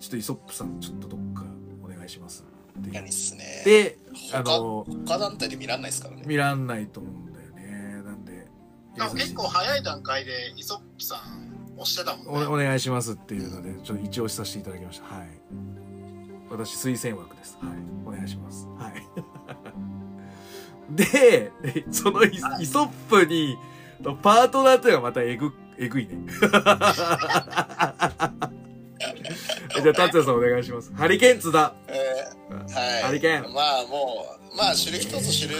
ちょっとイソップさんちょっとどっかお願いしますって何っすね。で、あ他の、他団体で見らんないですからね。見らんないと思う結構早い段階でイソップさん押してたもんね。おお願いしますっていうので、ちょっと一押しさせていただきました。はい。私、推薦枠です。はい。お願いします。はい。<laughs> で、そのイイソップに、のパートナーというのがまたえぐ、えぐいね。<laughs> じゃあ、達也さんお願いします。ハリケーン津田。えーはい。ハリケーンまあもう、まあ知る人ぞ知る、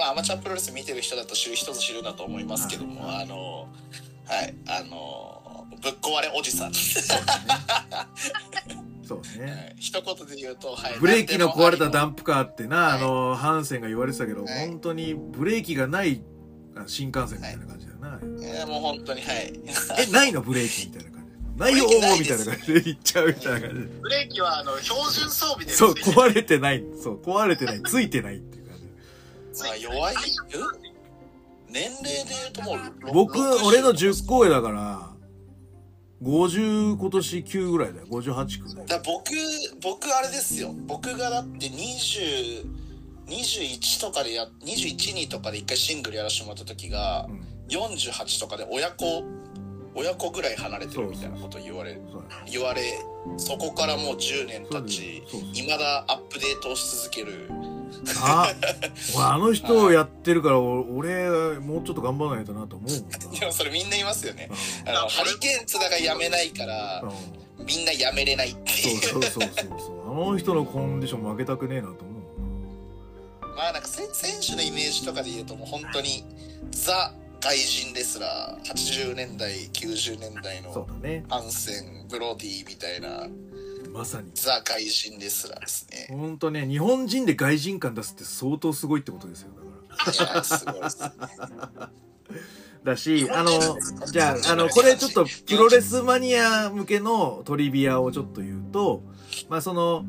まあアマチュアプロレス見てる人だと知る人ぞ知るだと思いますけども、あの、はい、あの、ぶっ壊れおじさん。そうね。はい一言で言うと、はい。ブレーキの壊れたダンンプカーってな、はいあの、ハンセンが言われてたけど、はい本当にブレーキがないあ新幹線みたいな感じだよな。えーもう本当に、はい。え、ないのブレーキみたいな感じ。<laughs> ないよみたいな感じで言っちゃうみたいな感じで。ブレーキはあの標準装備でそう、壊れてない。そう、壊れてない。ついてないって。まあ弱い、う？ん年齢で言うともう、ろ僕、60俺の10個上だから、50今年9ぐらいだよ。58区だよ。だ僕、僕あれですよ。僕がだって20、21とかでや、21人とかで一回シングルやらせてもらった時がう、ん。48とかで親子、親子ぐらい離れてるみたいなこと言われ。言われ、そこからもう10年経ち、そうそう未だアップデートをし続けるあ俺あの人をやってるからお俺もうちょっと頑張らないとなと思うもんな。<laughs> でもそれみんな言いますよね。うあのハリケーン津田がやめないからみんなやめれないっていう。そうそうそうそうそう。あの人のコンディション負けたくねえなと思うまあなんか選選手のイメージとかで言うともう本当にザ外人レスラー80年代90年代そうのだね。ハンセンブロディみたいなまさに。ザ外人レスラーですね。ほんとね日本人で外人感出すって相当すごいってことですよだから。いやすごいですね。だし、あの、じゃあ、あの、これちょっとプロレスマニア向けのトリビアをちょっと言うと、まあその、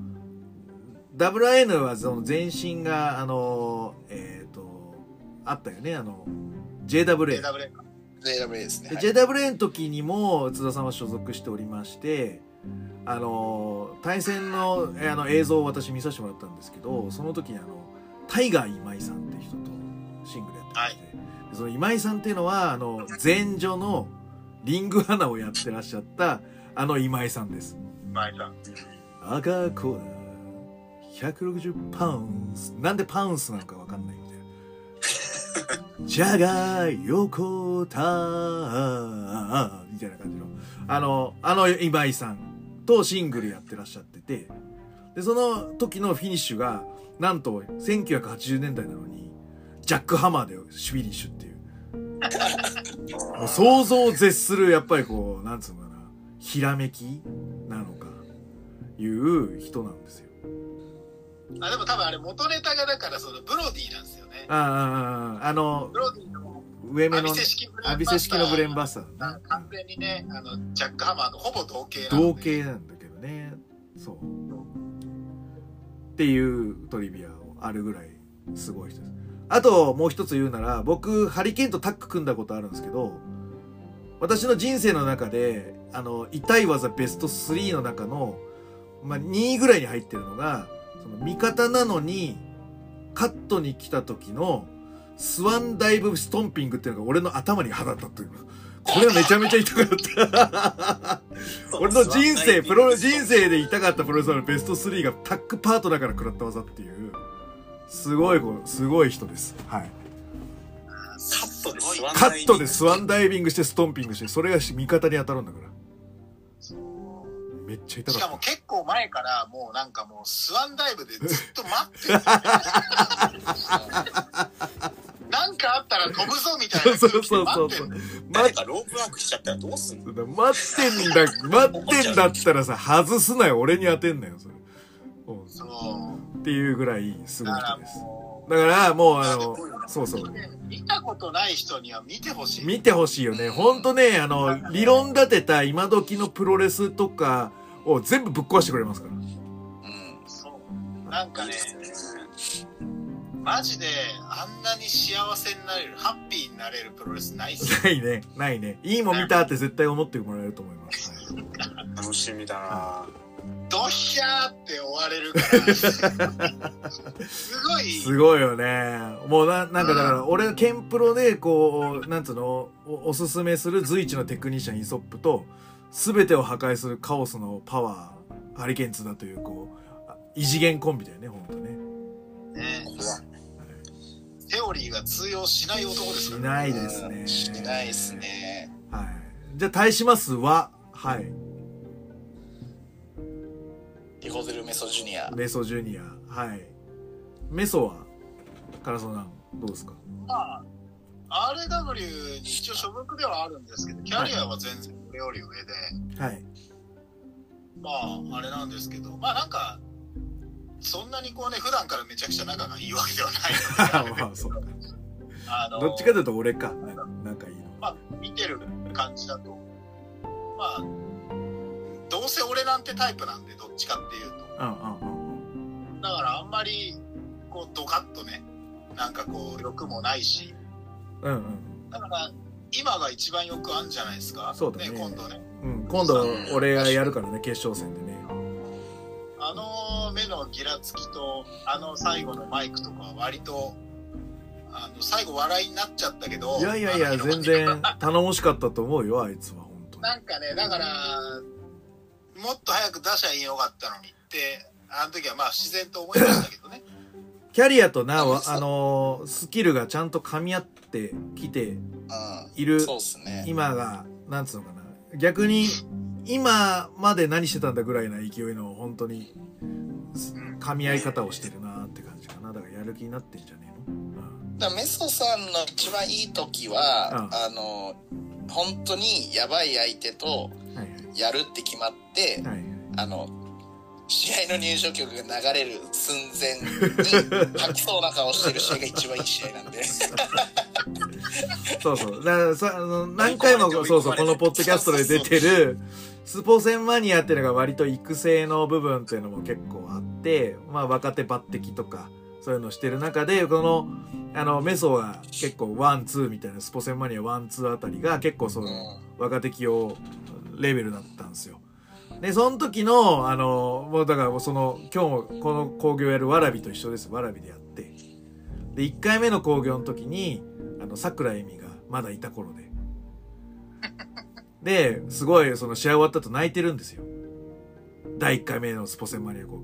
WN はその前身が、あの、えっ、と、あったよね、あの、JWA。JWA ですね、JWA の時にも津田さんは所属しておりまして、あの、対戦のえあの映像を私見させてもらったんですけど、その時にあの、タイガー今井さんって人とシングルやってまして、でその今井さんっていうのは、あの、前女のリングアナをやってらっしゃった、あの今井さんです。前さん。赤コーナー、160パウンス。なんでパウンスなのかわかんないみたいな。<laughs> じゃが、横田、みたいな感じの。あの、あの今井さんとシングルやってらっしゃってて、で、その時のフィニッシュが、なんと1980年代なのに、ジャックハマーでフィニッシュっていう。もう想像を絶する、やっぱりこう、なんつうのかな、ひらめきなのか、いう人なんですよ。あ、でも多分あれ元ネタがだからそのブロディなんですよね。ああああ、あのブ、ロディの上目のアビ、セ式のブレンバスターだあね。完全にね、あの、ジャックハマーとほぼ同型同で。型なんだけどね。そう。っていうトリビアをあるぐらいすごい人です。あと、もう一つ言うなら、僕、ハリケーンとタッグ組んだことあるんですけど、私の人生の中で、あの、痛い技ベスト3の中の、まあ、2位ぐらいに入ってるのが、その味方なのに、カットに来た時の、スワンダイブストンピングっていうのが俺の頭に肌立ってる。これはめちゃめちゃ痛かった。俺の人生、プロ、人生で痛かったプロレスラーのベスト3がタッグパートだから食らった技っていう、すごい子、すごい人です。はい。カットでスワンカットでスワンダイビングしてストンピングして、それが味方に当たるんだから。めっちゃ痛しかもかっ結構前からもうなんかもうスワンダイブでずっと待ってる。<laughs> なんかあったら飛ぶぞみたいた。なそうそうそうそう待ってる。。誰かロープワークしちゃったらどうすんの？待ってんだ、待ってんだったらさ、外すなよ。俺に当てんなよ、それ。うんそう。っていうぐらいすごい人です。もだから、もうあのそうそうう、。見たことない人には見てほしい。見てほしいよね。ほんとね、あの、理論立てた今時のプロレスとかを全部ぶっ壊してくれますから。うんそう。なんかね。マジであんなに幸せになれる、ハッピーになれるプロレスないっすよ。ないね、ないね。いいもん見たって絶対思ってもらえると思います。は <laughs> い楽しみだなドヒャーって終われるから。すごい。すごいよね。もうな、なんかだから、俺がケンプロで、こう、なんつうの、おおすすめする随一のテクニシャンイソップと、すべてを破壊するカオスのパワー、ハリケーンツだという、こう、あ異次元コンビだよね、ほんとね。ねテオリーが通用しない男ですしからね。ないですね。うんしないです。ねはい。じゃあ、対しますは、はい。リホゼル・メソジュニアメソジュニア。はい。メソは、カラソナン、どうですか？まあ、RW に一応所属ではあるんですけど、キャリアは全然俺より上で、はい。まあ、あれなんですけど、まあなんか、そんなにこうね、普段からめちゃくちゃ仲がいいわけではないので、<laughs> まあ、そうか。あのどっちかというと俺か。な仲いいの。まあ、見てる感じだと、まあ、どうせ俺なんてタイプなんで、どっちかっていうと。うんうんうんだからあんまり、こう、ドカッとね、なんかこう、欲もないし、うん。うんうん。だから、今が一番よくあるんじゃないですか。そうだね今度ね。うん、今度俺がやるからね、決勝戦でね。あの目のギラつきと、あの最後のマイクとかは割と、あの、最後笑いになっちゃったけど。いやいやいや、あの全然頼もしかったと思うよ、あいつは、本当に。なんかね、だから、もっと早く出しゃいいよかったのにって、あの時はまあ自然と思いましたけどね。<coughs> キャリアとな、わあのースキルがちゃんと噛み合ってきてうん。いるそうっすね。今が、なんつうのかな。逆に、今まで何してたんだぐらいな勢いの、本当に、す噛み合い方をしてるなって感じかな。だからやる気になってんじゃねえの、うんだメソさんの一番いい時は、あの、本当にやばい相手とはいやるって決まって、はい。はい。あの、試合の入場曲が流れる寸前に吐きそうな顔してる試合が一番いい試合なんで。<laughs> そうそう。だからさ、あの、何回も、そうそう、このポッドキャストで出てる、スポセンマニアっていうのが割と育成の部分っていうのも結構あって、まあ若手抜擢とか、そういうのをしてる中で、この、あの、メソが結構ワン、ツーみたいな、スポセンマニアワン、ツーあたりが結構その、若手起用レベルだったんですよ。で、その時の、あの、もうだからその、今日もこの興行やるわらびと一緒です。わらびでやって。で、1回目の興行の時に、あの、桜恵美がまだいた頃で。で、すごい、その試合終わった後泣いてるんですよ。第1回目のスポセンマニア工業。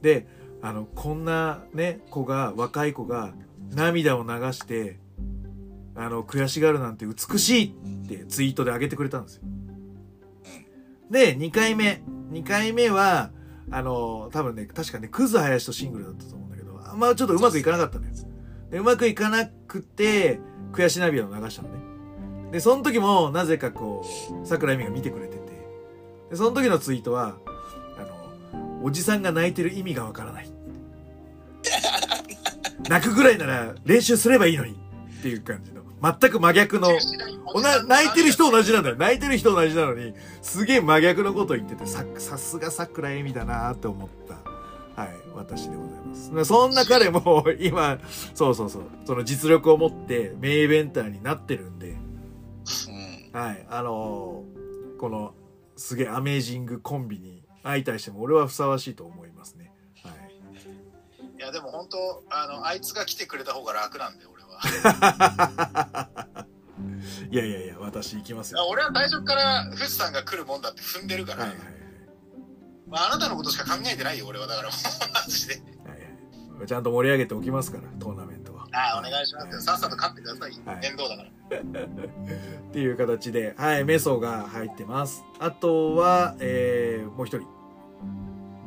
で、あの、こんなね、子が、若い子が、涙を流して、あの、悔しがるなんて美しいってツイートで上げてくれたんですよ。で、2回目。2回目は、あの、多分ね、確かね、クズ林とシングルだったと思うんだけど、あんまちょっとうまくいかなかったのよ。で、うまくいかなくて、悔し涙を流したのね。で、その時も、なぜかこう、桜井美が見てくれてて、で、その時のツイートは、あの、おじさんが泣いてる意味がわからない。<laughs> 泣くぐらいなら練習すればいいのにっていう感じの、全く真逆の、泣いてる人同じなんだよ。泣いてる人同じなのに、すげえ真逆のこと言ってて、さ、さすが桜恵美だなって思った、はい、私でございます。そんな彼も、<laughs> 今、そうそうそう、その実力を持って、メイベンターになってるんで、うん。はい、あのーこの、すげえアメージングコンビに相対しても、俺はふさわしいと思いますね。はい。いやでも本当あのあいつが来てくれた方が楽なんでいやいやいや、私行きますよ。あ俺は最初から富士山が来るもんだって踏んでるから、はいはいはい。まあ、あなたのことしか考えてないよ俺は。だからもうマジで。はいはい、ちゃんと盛り上げておきますから、トーナメントは。ああお願いしますよ。さっさと勝ってください、はい。面倒だから。<laughs> っていう形で、はい、メソが入ってます。あとは、えー、もう一人。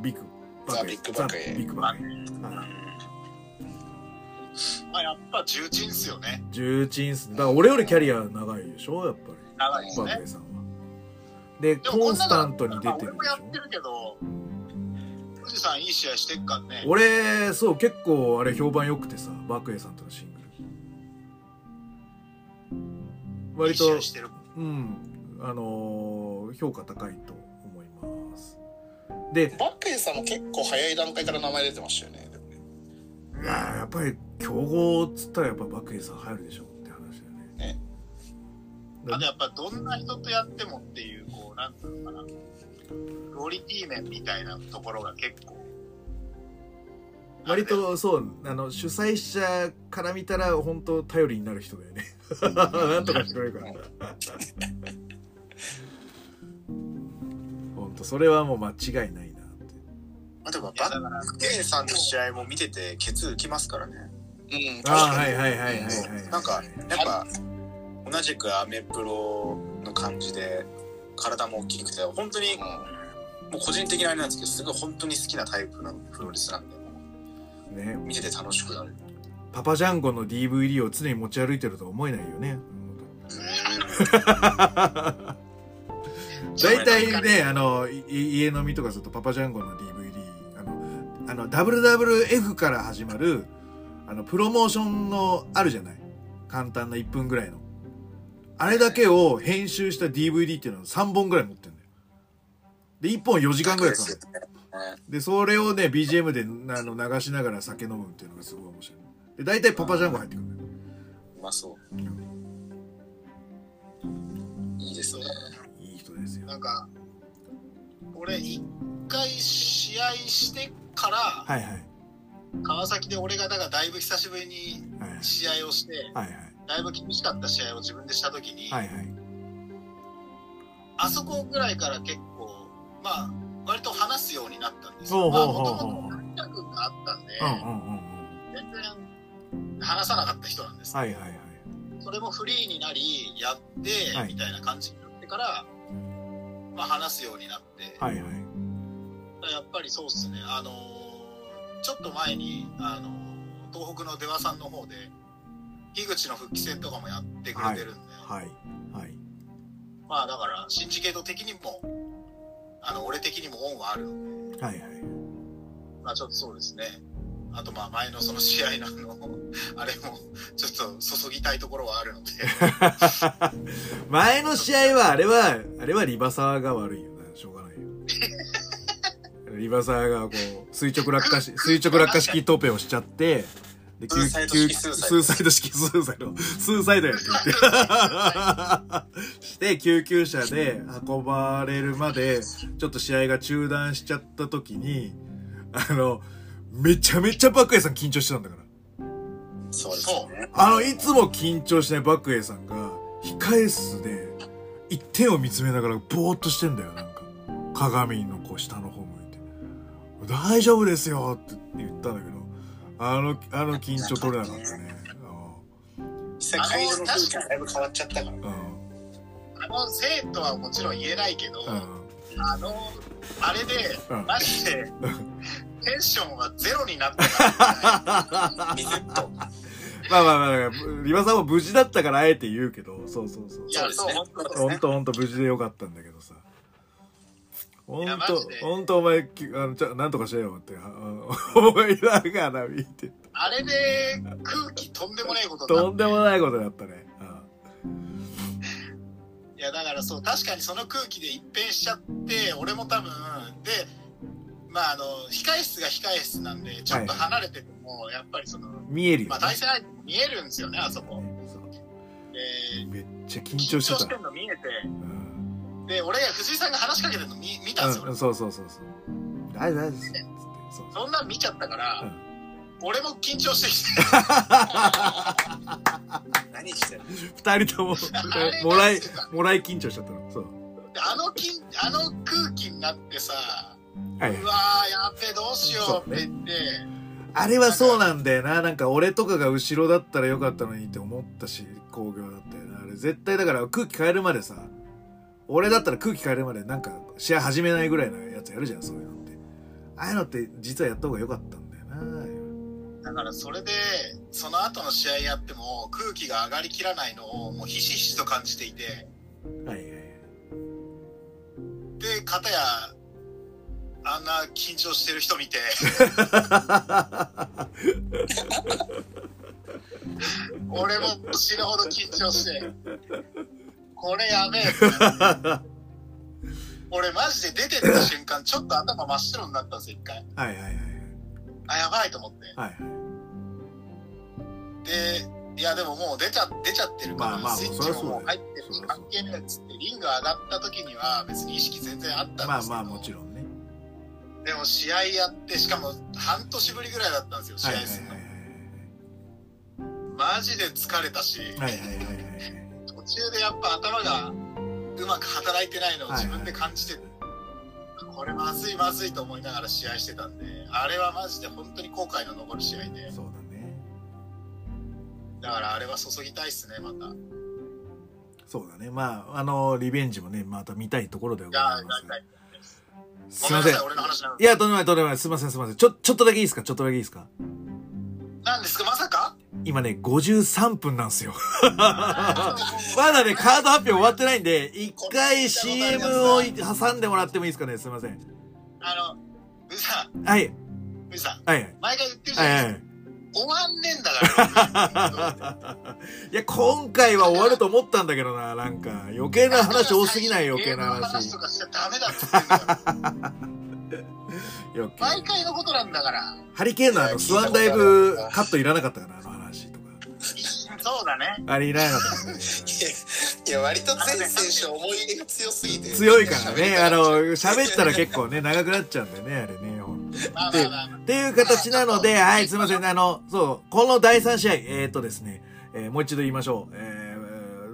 ビッグザビッグバクエザビッグバクエはいまあやっぱ重鎮っすよね重鎮っすね。だから俺よりキャリア長いでしょ？やっぱり。長いですねバクエさんは。で、コンスタントに出てる俺もでしょ？やってるけど富士山いい試合してっからね俺、そう、結構あれ評判良くてさ、バクエさんとのシングル。割といい試合、してるうん、あのー評価高いと思います。で、バックエさんも結構早い段階から名前出てましたよね。ねいやっぱり強豪っつったらやっぱバクエさん入るでしょって話だよね。ね。あとやっぱどんな人とやってもっていうこうなんつうのかな。クオリティ面みたいなところが結構。割とそう、あの、主催者から見たら本当頼りになる人だよね。なんとかしてくれるから。本当それはもう間違いないなって。あでもバックエさんの試合も見ててケツ浮きますからねうん、あ。はいはいはいはいはい。なんかやっぱ同じくアメプロの感じで体も大きくて本当にうんもう個人的なあれなんですけどすごい本当に好きなタイプのプロレスなんでね、見てて楽しくなるパパジャンゴの DVD を常に持ち歩いてるとは思えないよね。<laughs> 大体ね、あの、い家飲みとかするとパパジャンゴの DVD、あの、WWF から始まる、あの、プロモーションのあるじゃない？簡単な1分ぐらいの。あれだけを編集した DVD っていうのを3本ぐらい持ってるんだよ。で、1本4時間ぐらいかかる。で、それをね、BGM であの流しながら酒飲むっていうのがすごい面白い。で、大体パパジャンゴ入ってくるんだよ。うまそういいですねいい人ですよ。なんか俺一回試合してからはいはい。川崎で俺がだからだいぶ久しぶりに。試合をしてはいはい。だいぶ厳しかった試合を自分でした時に、はいはい。あそこぐらいから結構まあ割と話すようになったんですよ。ほうほうほうまあほうもともと成田君があったんで。全然話さなかった人なんです。はいはいはい。それもフリーになり、やって、はいみたいな感じになってから、まあ話すようになって、はいはい。やっぱりそうっすね、あのーちょっと前に、あのー東北の出羽さんの方で、樋口の復帰戦とかもやってくれてるんで、はい。はい。まあだから、シンジケート的にも、あの、俺的にも恩はあるので、はいはい。まあちょっとそうですね。あとまあ前のその試合のあの、<laughs> あれもちょっと注ぎたいところはあるので、<laughs> 前の試合は、あれは、あれはリバサーが悪いよな。しょうがないよ。<laughs> リバサーがこう、垂直落下し、垂直落下式トペをしちゃって、で、救スーサイドスーサイド式スーサイド、スーサイドやって言って。して、救急車で運ばれるまで、ちょっと試合が中断しちゃった時に、あの、めちゃめちゃバクエさん緊張してたんだから。そうですよね。あの、いつも緊張しないバクエさんが、控え室で、一点を見つめながら、ぼーっとしてんだよ、なんか。鏡のこう、下の。大丈夫ですよって言ったんだけど、あの、あの緊張取れなかったね。実際会場の空気がだいぶ変わっちゃったから。うん。うん。あの生徒はもちろん言えないけど、うん。あの、あれで、うんマジで、<laughs> テンションはゼロになったから、水と。まあまあまあ、リバさんも無事だったからあえて言うけど、そうそうそうい。や、そう、本当そうですねほんとほんと無事でよかったんだけどさ。ほんといやマジで、ほんとお前、きあの、ちゃ、なんとかしろよって、思 <laughs> いながら見て。あれで空気とんでもないこととんでもないことだったね。いや、だからそう、確かにその空気で一変しちゃって、俺も多分、で、まあ、あの、控え室が控え室なんで、ちょっと離れてても、やっぱりその、うん。見えるよ、ね。まあ、対戦相手も見えるんですよね、あそこ。そうで、めっちゃ緊緊張張して。したてんの見えて、うん。で、俺が藤井さんが話しかけてるの見見たんですよ、うん、そうそうそうそう。大丈夫大丈夫。そうそんなん見ちゃったから、うん俺も緊張してきて、<laughs> 何してる二人とももらいもらい緊張しちゃったの。そう。であのきあの空気になってさ、はいうわー、やっべ、どうしようって言って、あれはそうなんだよな。なんか俺とかが後ろだったらよかったのにって思ったし、工業だったよな。あれ絶対だから空気変えるまでさ、俺だったら空気変えるまでなんか試合始めないぐらいのやつやるじゃん、そういうのって。ああいうのって実はやった方がよかったんだよな。だからそれで、その後の試合やっても空気が上がりきらないのをもうひしひしと感じていて、はいはいはい。で、片や、あんな緊張してる人見て、<laughs> 俺も死ぬほど緊張して、これやべえ。<laughs> 俺マジで出てった瞬間、ちょっと頭真っ白になったんですよ、一回。はいはいはいはい。あ、やばいと思って。はいはい。で、いやでももう出ちゃ、出ちゃってるから、まあまあスイッチももう入ってるし、関係ねえっつって、リング上がった時には別に意識全然あったんですけど、まあまあもちろんね。でも試合やって、しかも半年ぶりぐらいだったんですよ、試はいはい合するの。はいマジで疲れたし、はい。はいはい中でやっぱ頭がうまく働いてないのを自分で感じて、これまずいまずいと思いながら試合してたんで、あれはマジで本当に後悔の残る試合で、そうだね。だからあれは注ぎたいっすね、また。いそうだね。まあ、あの、リベンジもね、また見たいところではござやいます。大体すいませんいや、とんでもない、とんでもない。すいません、すいません。ちょ、ちょっとだけいいですか？ちょっとだけいいですか？なんですか、まさか？今ね、53分なんですよ。<laughs> まだね、カード発表終わってないんで、一回 CM を挟んでもらってもいいですかね？すいません。あの、うさん、はい。うさん、はいはい。毎回言ってるじゃはないいですか。終わんねえんだから。はい。いや、今回は終わると思ったんだけどな、なんか、余計な話多すぎない余計なゲームの話と。かしちゃダメだって言ってんだ毎回のことなんだから。ハリケーンのあの、スワンダイブカットいらなかったかな、あの話とか。そうだね。あれいらなかったかね。いや、割と全選手思い入れが強すぎて。強いからね、あの、喋ったら結構ね、長くなっちゃうんだよね、あれね、ほんとまあまあまあまあ。っていう形なので、はい、すいません。あの、そう、この第3試合、えー、っとですね、えーもう一度言いましょう。え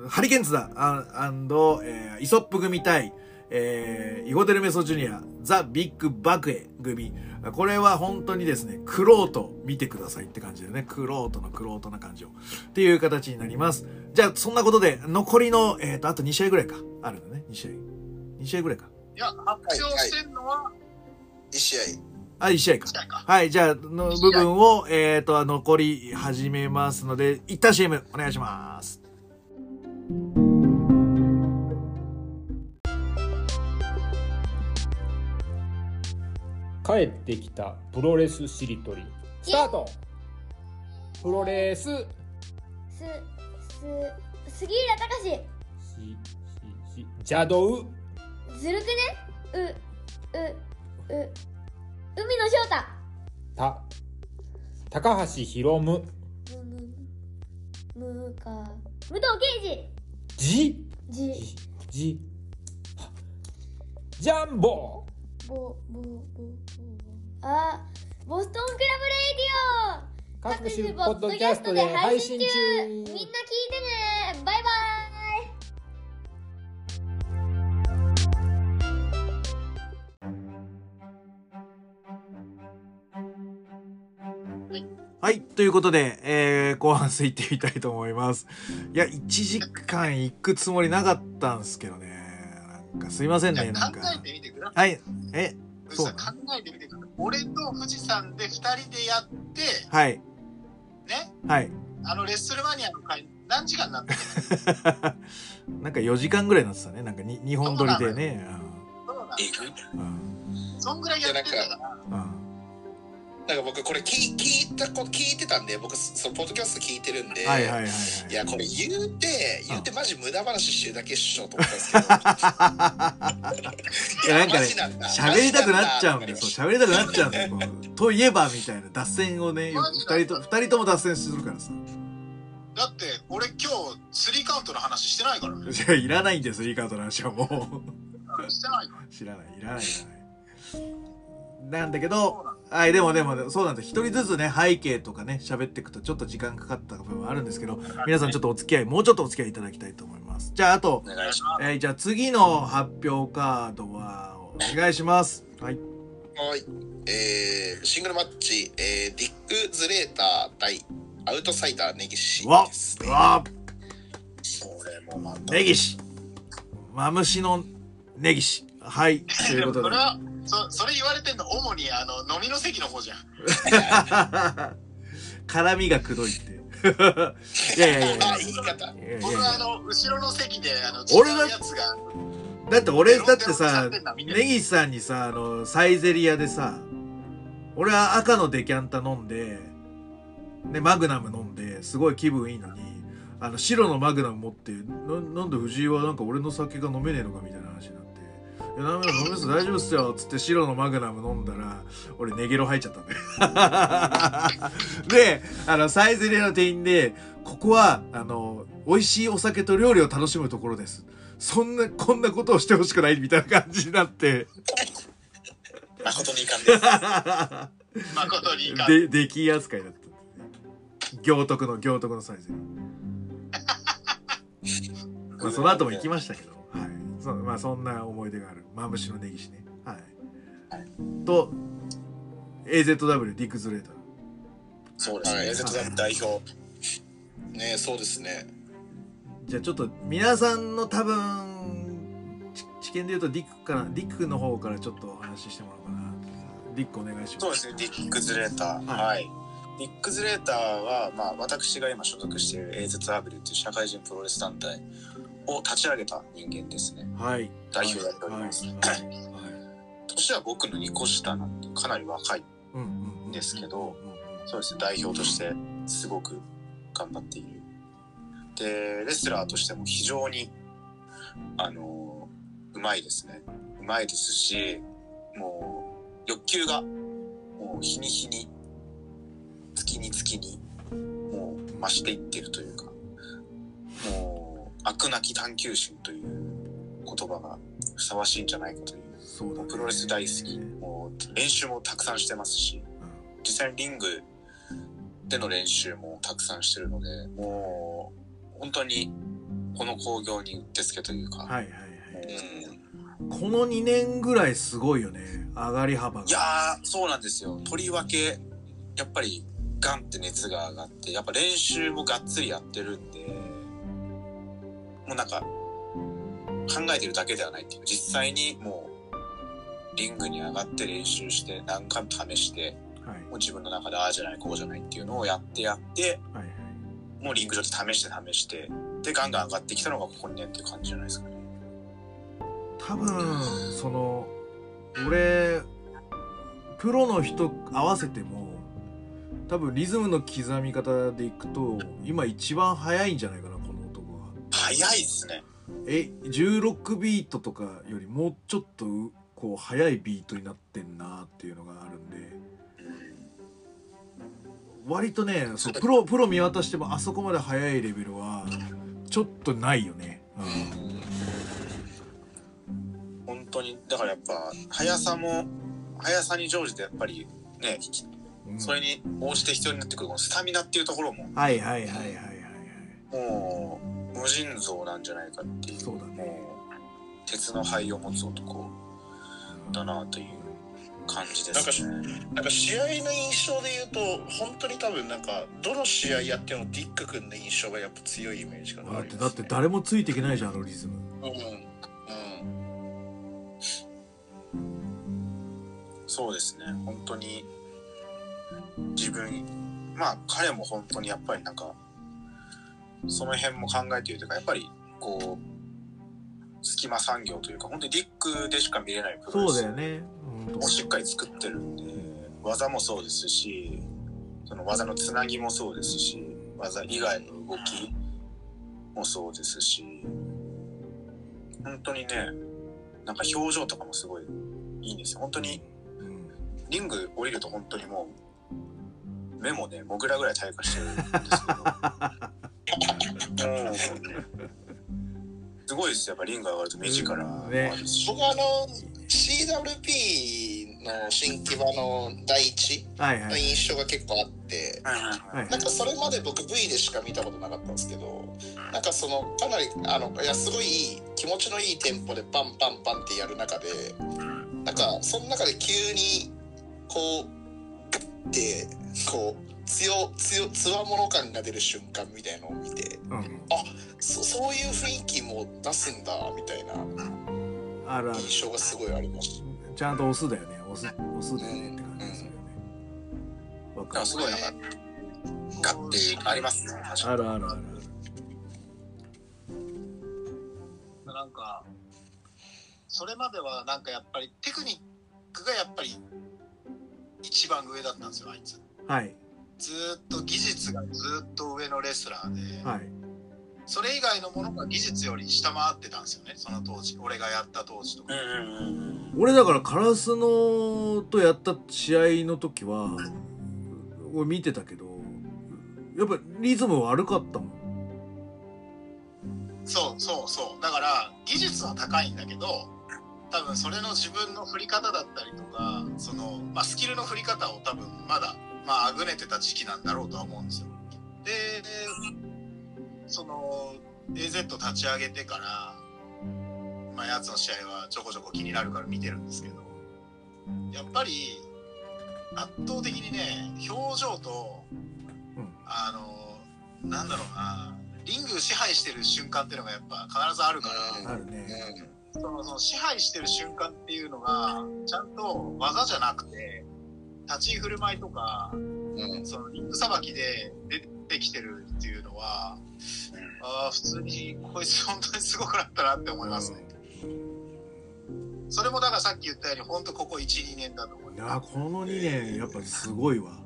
ー、ハリケーンズだ、アンアンド、えー、イソップ組対、えー、イゴテルメソジュニア、ザ・ビッグ・バクエ組。これは本当にですね、クロート見てくださいって感じでね、クロートのクロートな感じを。っていう形になります。じゃあ、そんなことで、残りの、えっ、と、あと2試合ぐらいか。あるんだね、2試合。2試合ぐらいか。いや、発表してんのは、1試合。あ、1試合か。試合か。はい、じゃあ、の部分を、えっ、と、残り始めますので、一旦 CM お願いします。帰ってきたプロレスしりとり。スタート。プロレス。しす、す、杉浦隆しし邪道。ずるくね。う、う、う、海野翔太。た。高橋宏夢。む、む、むか、武藤敬じ司。じ、じ。じ。はジャンボぼ、ぼ、ぼ、ぼ、あ、ボストンクラブレイディオ各種ポッドキャストで配信中みんな聞いてねバイバイはい。ということで、えー、後半戦行ってみたいと思います。いや、1時間行くつもりなかったんですけどね。かすいませんね、なんか。えてみてくださはい。え、い。そうさ考えてみてください。俺と富士山で二人でやって、はい。ね、はい。あのレッスルマニアの回、何時間になって <laughs> なんか4時間ぐらいになってたね。なんかに2本撮りでね。るの？えぐうん。うん。そんぐらいやってたから、うん。なんか僕これ聞聞いたこ聞いてたんで僕そのポッドキャスト聞いてるんで、はいはいはいはい。いやこれ言うて言うてマジ無駄話してるだけっしょと思ったんですけど <laughs> いやなんかね喋りたくなっちゃうんだよ。喋りたくなっちゃうんだよ。こうといえばみたいな脱線をね、よく二人と、二人とも脱線するからさ。だって俺今日スリーカウントの話してないから。いや、いらないんです、リーカートの話はもしてない。知らない、いらない、いらない。なんだけど、はい、でもでも、そうなんです。一人ずつね、背景とかね、喋っていくとちょっと時間かかった部分はあるんですけど、皆さんちょっとお付き合い、もうちょっとお付き合いいただきたいと思います。じゃあ、あとお、願いしまえーじゃあ次の発表カードは、お願いします。はい。はいえー、シングルマッチ、えー、ディック・ズレーター対アウトサイダーネギシすうわす。それもまた。ネギシマムシのネギシはい。ということで。そそそれ言われてんの主にあの飲みの席の方じゃん。<laughs> 絡みがくどいって。<laughs> いやいやいやいやあ言い方 <laughs> 僕はあや。の後ろの席であの俺が違うやつがだって俺、だってさベロンベロンになってんだ見、てるネギシさんにさ、あの、サイゼリアでさ、俺は赤のデキャンタ飲んで、で、マグナム飲んで、すごい気分いいのに、あの、白のマグナム持って、ななんで藤井はなんか俺の酒が飲めねえのかみたいな話になって、いや、ダメだ、飲めます、大丈夫っすよ、つって白のマグナム飲んだら、俺ネゲロ入っちゃったんだよ。<laughs> で、あの、サイゼリアの店員で、ここは、あの、美味しいお酒と料理を楽しむところです。そんな、こんなことをしてほしくないみたいな感じになって、誠に遺憾です。<laughs> 誠にいかん。で、出来扱いだった。行徳の、行徳のサイゼリア。<laughs> まあ、その後も行きましたけど、はい。そまあ、そんな思い出がある。マムシのネギシね。はい。と、AZW ディックズレーター。そうですね。はい AZW 代表。ねそうですねじゃあちょっと皆さんの多分ち知見で言うとディックからディックの方からちょっとお話ししてもらおうかなディックお願いしますそうですね。ディック・ズレーター。はいはい。ディック・ズレーターは、まあ、私が今所属している AZW という社会人プロレス団体を立ち上げた人間ですね。はい代表やっております。はい年は僕の2個下なんで、かなり若い。うんですけどそうですね。代表としてすごく頑張っている。で、レスラーとしても非常に、あのうまいですね。うまいですし、もう、欲求が、もう日に日に、月に月に、もう増していってるという、悪なき探求心という言葉がふさわしいんじゃないかという。そうだねプロレス大好き。もう、練習もたくさんしてますし、実際にリングでの練習もたくさんしてるので、もう、本当に、この興行にうってつけというか、はいはいはいうんこの2年ぐらいすごいよね。上がり幅が。いやー、そうなんですよ。とりわけ、やっぱり、ガンって熱が上がって、やっぱ練習もがっつりやってるんで、もうなんか、考えてるだけではないっていう。実際にもう、リングに上がって練習して、何回も試して、はい。もう自分の中でああじゃない、こうじゃないっていうのをやってやって、はいはい。もうリング上で試して試して、で、ガンガン上がってきたのがここ2年っていう感じじゃないですかね。多分、その、俺、プロの人合わせても、多分リズムの刻み方でいくと、今一番速いんじゃないかな。早いっすね。え、16ビートとかよりもうちょっと、こう、速いビートになってんなっていうのがあるんで、割とね、そうプロ、プロ見渡してもあそこまで速いレベルは、ちょっとないよね。本当に、だからやっぱ、速さも、速さに乗じてやっぱり、ね、うん。それに応じて必要になってくるこのスタミナっていうところも、はいはいはいはいはいはい。もう、無尽蔵なんじゃないかっていう。そうだねもう、鉄の肺を持つ男だなという感じですね。なんか試合の印象で言うと本当に多分なんかどの試合やってもディック君の印象がやっぱ強いイメージがあります、ね、だってだって誰もついていけないじゃんあのリズムうんうんそうですね。本当に、自分、まあ彼も本当にやっぱりなんか、その辺も考えているというか、やっぱりこう、隙間産業というか、本当にディックでしか見れないプロレスそうだよね。うん。をしっかり作ってるんで、技もそうですし、その技のつなぎもそうですし、技以外の動きもそうですし、本当にね、なんか表情とかもすごいいいんですよ。本当にうん。リング降りると本当にもう、目もね、モグラぐらい退化してるんですけど、<laughs> すごいですよ。やっぱリング上がると目力もあるし。僕はあの CWP の新木場の第一はいはいの印象が結構あってはいはい。なんかそれまで僕 V でしか見たことなかったんですけどなんかそのかなりあのいやすごいいい気持ちのいいテンポでパンパンパンってやる中でなんかその中で急にこうグッてこう強強つわもの感が出る瞬間みたいのを見て。うん。そそういう雰囲気も出すんだみたいな。印象がすごいありました。ちゃんと押すだよね。押す押すだよねって感じですよね。わかる。なんかすごいなんか、ガッてありますね。あるあるある。なんか、それまではなんかやっぱりテクニックがやっぱり一番上だったんですよ、あいつ。はいずーっと技術がずーっと上のレスラーで、はいそれ以外のものが技術より下回ってたんですよね、その当時。俺がやった当時とか。俺だからカラスのとやった試合の時は俺見てたけどやっぱリズム悪かったもんそうそうそう。だから、技術は高いんだけど、多分それの自分の振り方だったりとか、その、まあ、スキルの振り方を多分まだ、まあ、あぐねてた時期なんだろうとは思うんですよ。で、その、AZ 立ち上げてから、まあ、やつの試合はちょこちょこ気になるから見てるんですけど、やっぱり、圧倒的にね、表情と、うん。あの、なんだろうな、リング支配してる瞬間っていうのがやっぱ必ずあるから、ね。そのその支配してる瞬間っていうのが、ちゃんと技じゃなくて、立ち居振る舞いとか、うん。そのリングさばきで出てきてるっていうのは、ああ、普通にこいつ本当にすごくなったなって思いますね。それもだからさっき言ったように、本当ここ1、2年だと思いいまやこの2年やっぱりすごいわ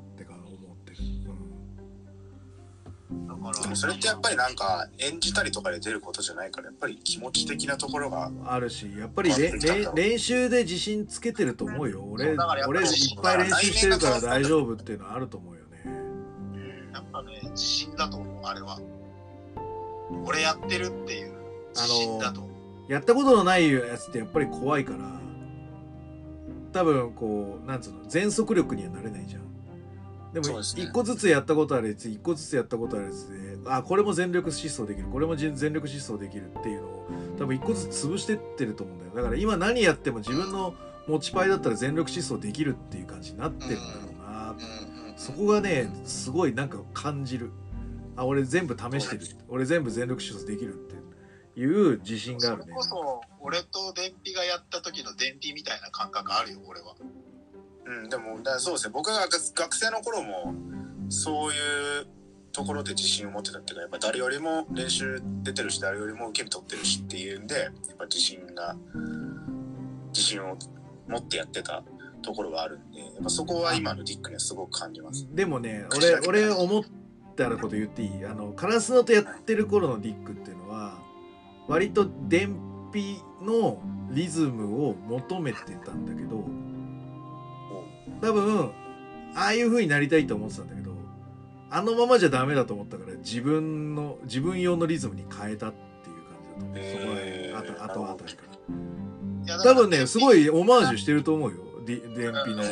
だからでもそれってやっぱりなんか演じたりとかで出ることじゃないからやっぱり気持ち的なところがうん、あるしやっぱりれれ練習で自信つけてると思うよ。俺俺いっぱい練習してるから大丈夫っていうのはあると思うよね。やっぱね、自信だと思う、あれは。俺やってるっていう自信だと思う。やったことのないやつってやっぱり怖いから多分こうなんつうの全速力にはなれないじゃんでも一個ずつやったことあるやつ一個ずつやったことあるやつであこれも全力疾走できる。これも全全力疾走できるっていうのを多分一個ずつ潰してってると思うんだよ。だから今何やっても自分の持ちパイだったら全力疾走できるっていう感じになってるんだろうな。そこがねすごいなんか感じる。あ俺全部試してる。俺全部全力疾走できるっていう自信があるね。それこそ、俺と電ピがやった時の電ピみたいな感覚あるよ、俺は。うん、でも、だそうですね。僕が学学生の頃も、そういうところで自信を持ってたっていうか、やっぱ誰よりも練習出てるし、誰よりも受け身取ってるしっていうんで、やっぱ自信が、自信を持ってやってたところがあるんで、やっぱそこは今のディックにはすごく感じます。でもね俺俺思ったこと言っていい？あのカラスノとやってる頃のディックっていうのは割と電皮のリズムを求めてたんだけど多分ああいう風になりたいと思ってたんだけどあのままじゃダメだと思ったから自分の自分用のリズムに変えたっていう感じだと思う、そこら辺あとあとあたりから多分ねすごい。いオマージュしてると思うよ。ディ電皮の。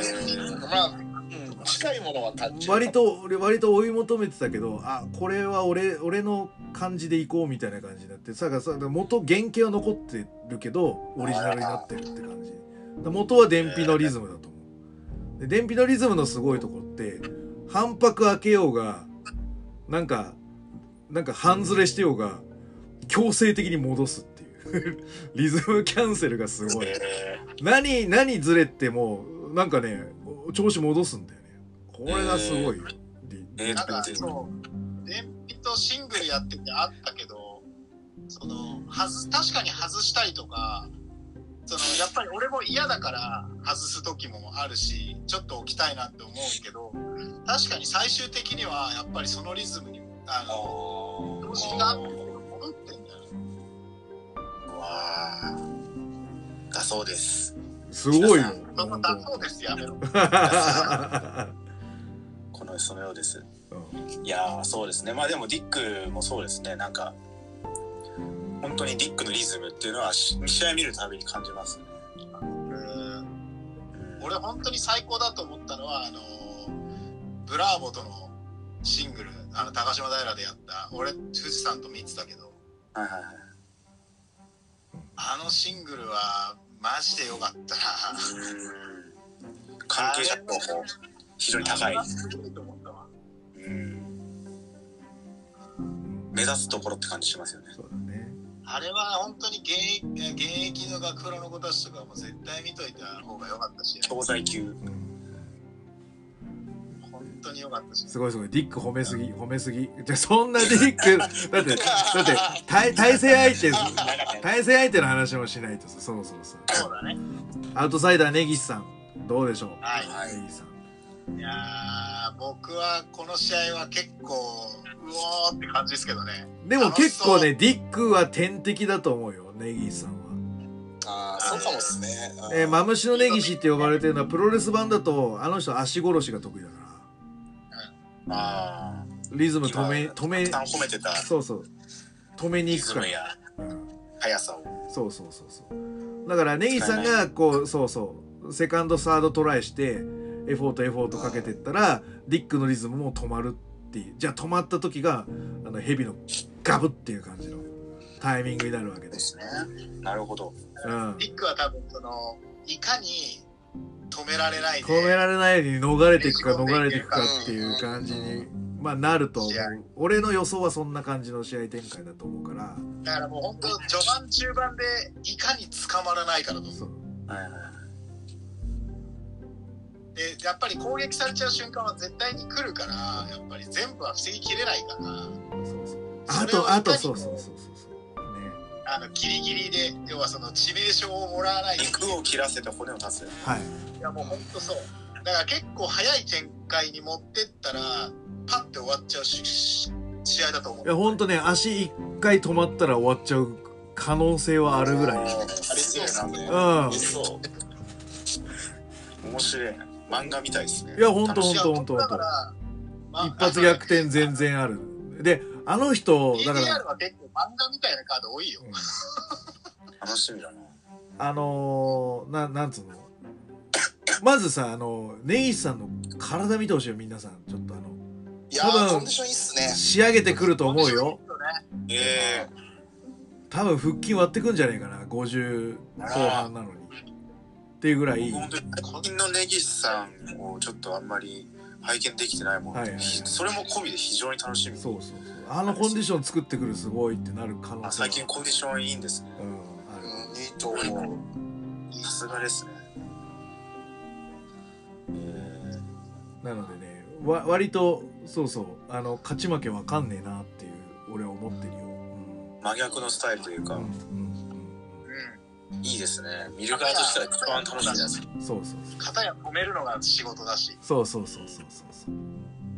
近いものは割と俺割と追い求めてたけどあこれは俺俺の感じでいこうみたいな感じになってささ元原型は残ってるけどオリジナルになってるって感じ。だ元は電皮のリズムだと思うで電皮のリズムのすごいところって反拍開けようがなんかなんか半ずれしてようが強制的に戻すっていう。<laughs> リズムキャンセルがすごい。え何何ずれてもなんかね調子戻すんだよね。これがすごい。よ、リえーなんかそう、電ピとシングルやっててあったけど、その、はず、確かに外したいとか、その、やっぱり俺も嫌だから外す時もあるし、ちょっと置きたいなって思うけど、確かに最終的にはやっぱりそのリズムに、あの、調子があって戻ってんだよわあ。だそうです。すごいよだそうです、やめろ。<laughs> この、そのようです。うんいやーそうですねまあでもディックもそうですねなんか本当にディックのリズムっていうのはし試合見るたびに感じますね、うんうん俺本当に最高だと思ったのはあのブラーボとのシングルあの高島平でやった俺富士山と見てたけど。はいはいはい。あのシングルはマジでよかった関係者とも非常に高い、目指すところって感じしますよねあれは本当に現役現役の学プロの子たちとかも絶対見といた方がよかったし教材級。うん本当によかったし。すごいすごい。ディック褒めすぎ褒めすぎ。じゃそんなディック <laughs> だってだって対対戦相手対戦相手の話もしないとさそろそろさそうだね。アウトサイダー根岸さんどうでしょう？はい。根岸さんいやー僕はこの試合は結構うおーって感じですけどね。でも結構ねディックは天敵だと思うよ根岸さんは。ああそうかもっすね。うん。えー、マムシの根岸って呼ばれてるのはプロレス版だとあの人足殺しが得意だから。あリズム止め止め褒めてた。そうそう。止めにリ行くから、ズムやうん、速さを。そうそうそうそう。だから根岸さんがこうそうそう。セカンドサードトライしてエフォートエフォートかけてったらディックのリズムも止まるっていう。じゃあ止まった時があのヘビのガブっていう感じのタイミングになるわけで、ですね。なるほど。うん、ビッグは多分そのいかに止められないで止められないように逃れていくか逃れていくかっていう感じに、まあ、なると思う。俺の予想はそんな感じの試合展開だと思うから。だからもう本当序盤中盤でいかに捕まらないかだと思う。そう。はいはいでやっぱり攻撃されちゃう瞬間は絶対に来るからやっぱり全部は防ぎきれないから。そうそうあとあとそうそうそうそうそう。ね。あのギリギリで要はその致命傷をもらわない肉を切らせて骨を立つはい。いやもう本当そう。だから結構早い展開に持ってったらパッて終わっちゃうしし試合だと思う。いやほんとね足一回止まったら終わっちゃう可能性はあるぐらい。ありそうっすねうん。ありそう。面白い漫画みたいですね。いやほんとほんいやとほんと。一発逆転全然ある。であの人だから。ADR は結構漫画みたいなカード多いよ。楽しみだな。あのー、ななんつうの？まずさあの根岸さんの体見てほしいよ皆さん。ちょっとあの。いや多分ーコンディションいいっすね。仕上げてくると思うよ。え多分腹筋割ってくんじゃねえかな。50後半なのにっていうぐらい。え本当に個人の根岸さんをちょっとあんまり拝見できてないもんで、はいはいはい。それも込みで非常に楽しみ。そうそうそう。あのコンディション作ってくるすごいってなる可能性はあ最近コンディションいいんですね。うんある。うんいいと思う。さすがですね。えなのでねわ割とそうそうあの勝ち負けわかんねえなっていう俺は思ってるよ、ー真逆のスタイルというか、うんうんいいですね。見る側としては一番楽しみですうん、そうそうそう。片や止めるのが仕事だし。そうそうそうそうそうそう。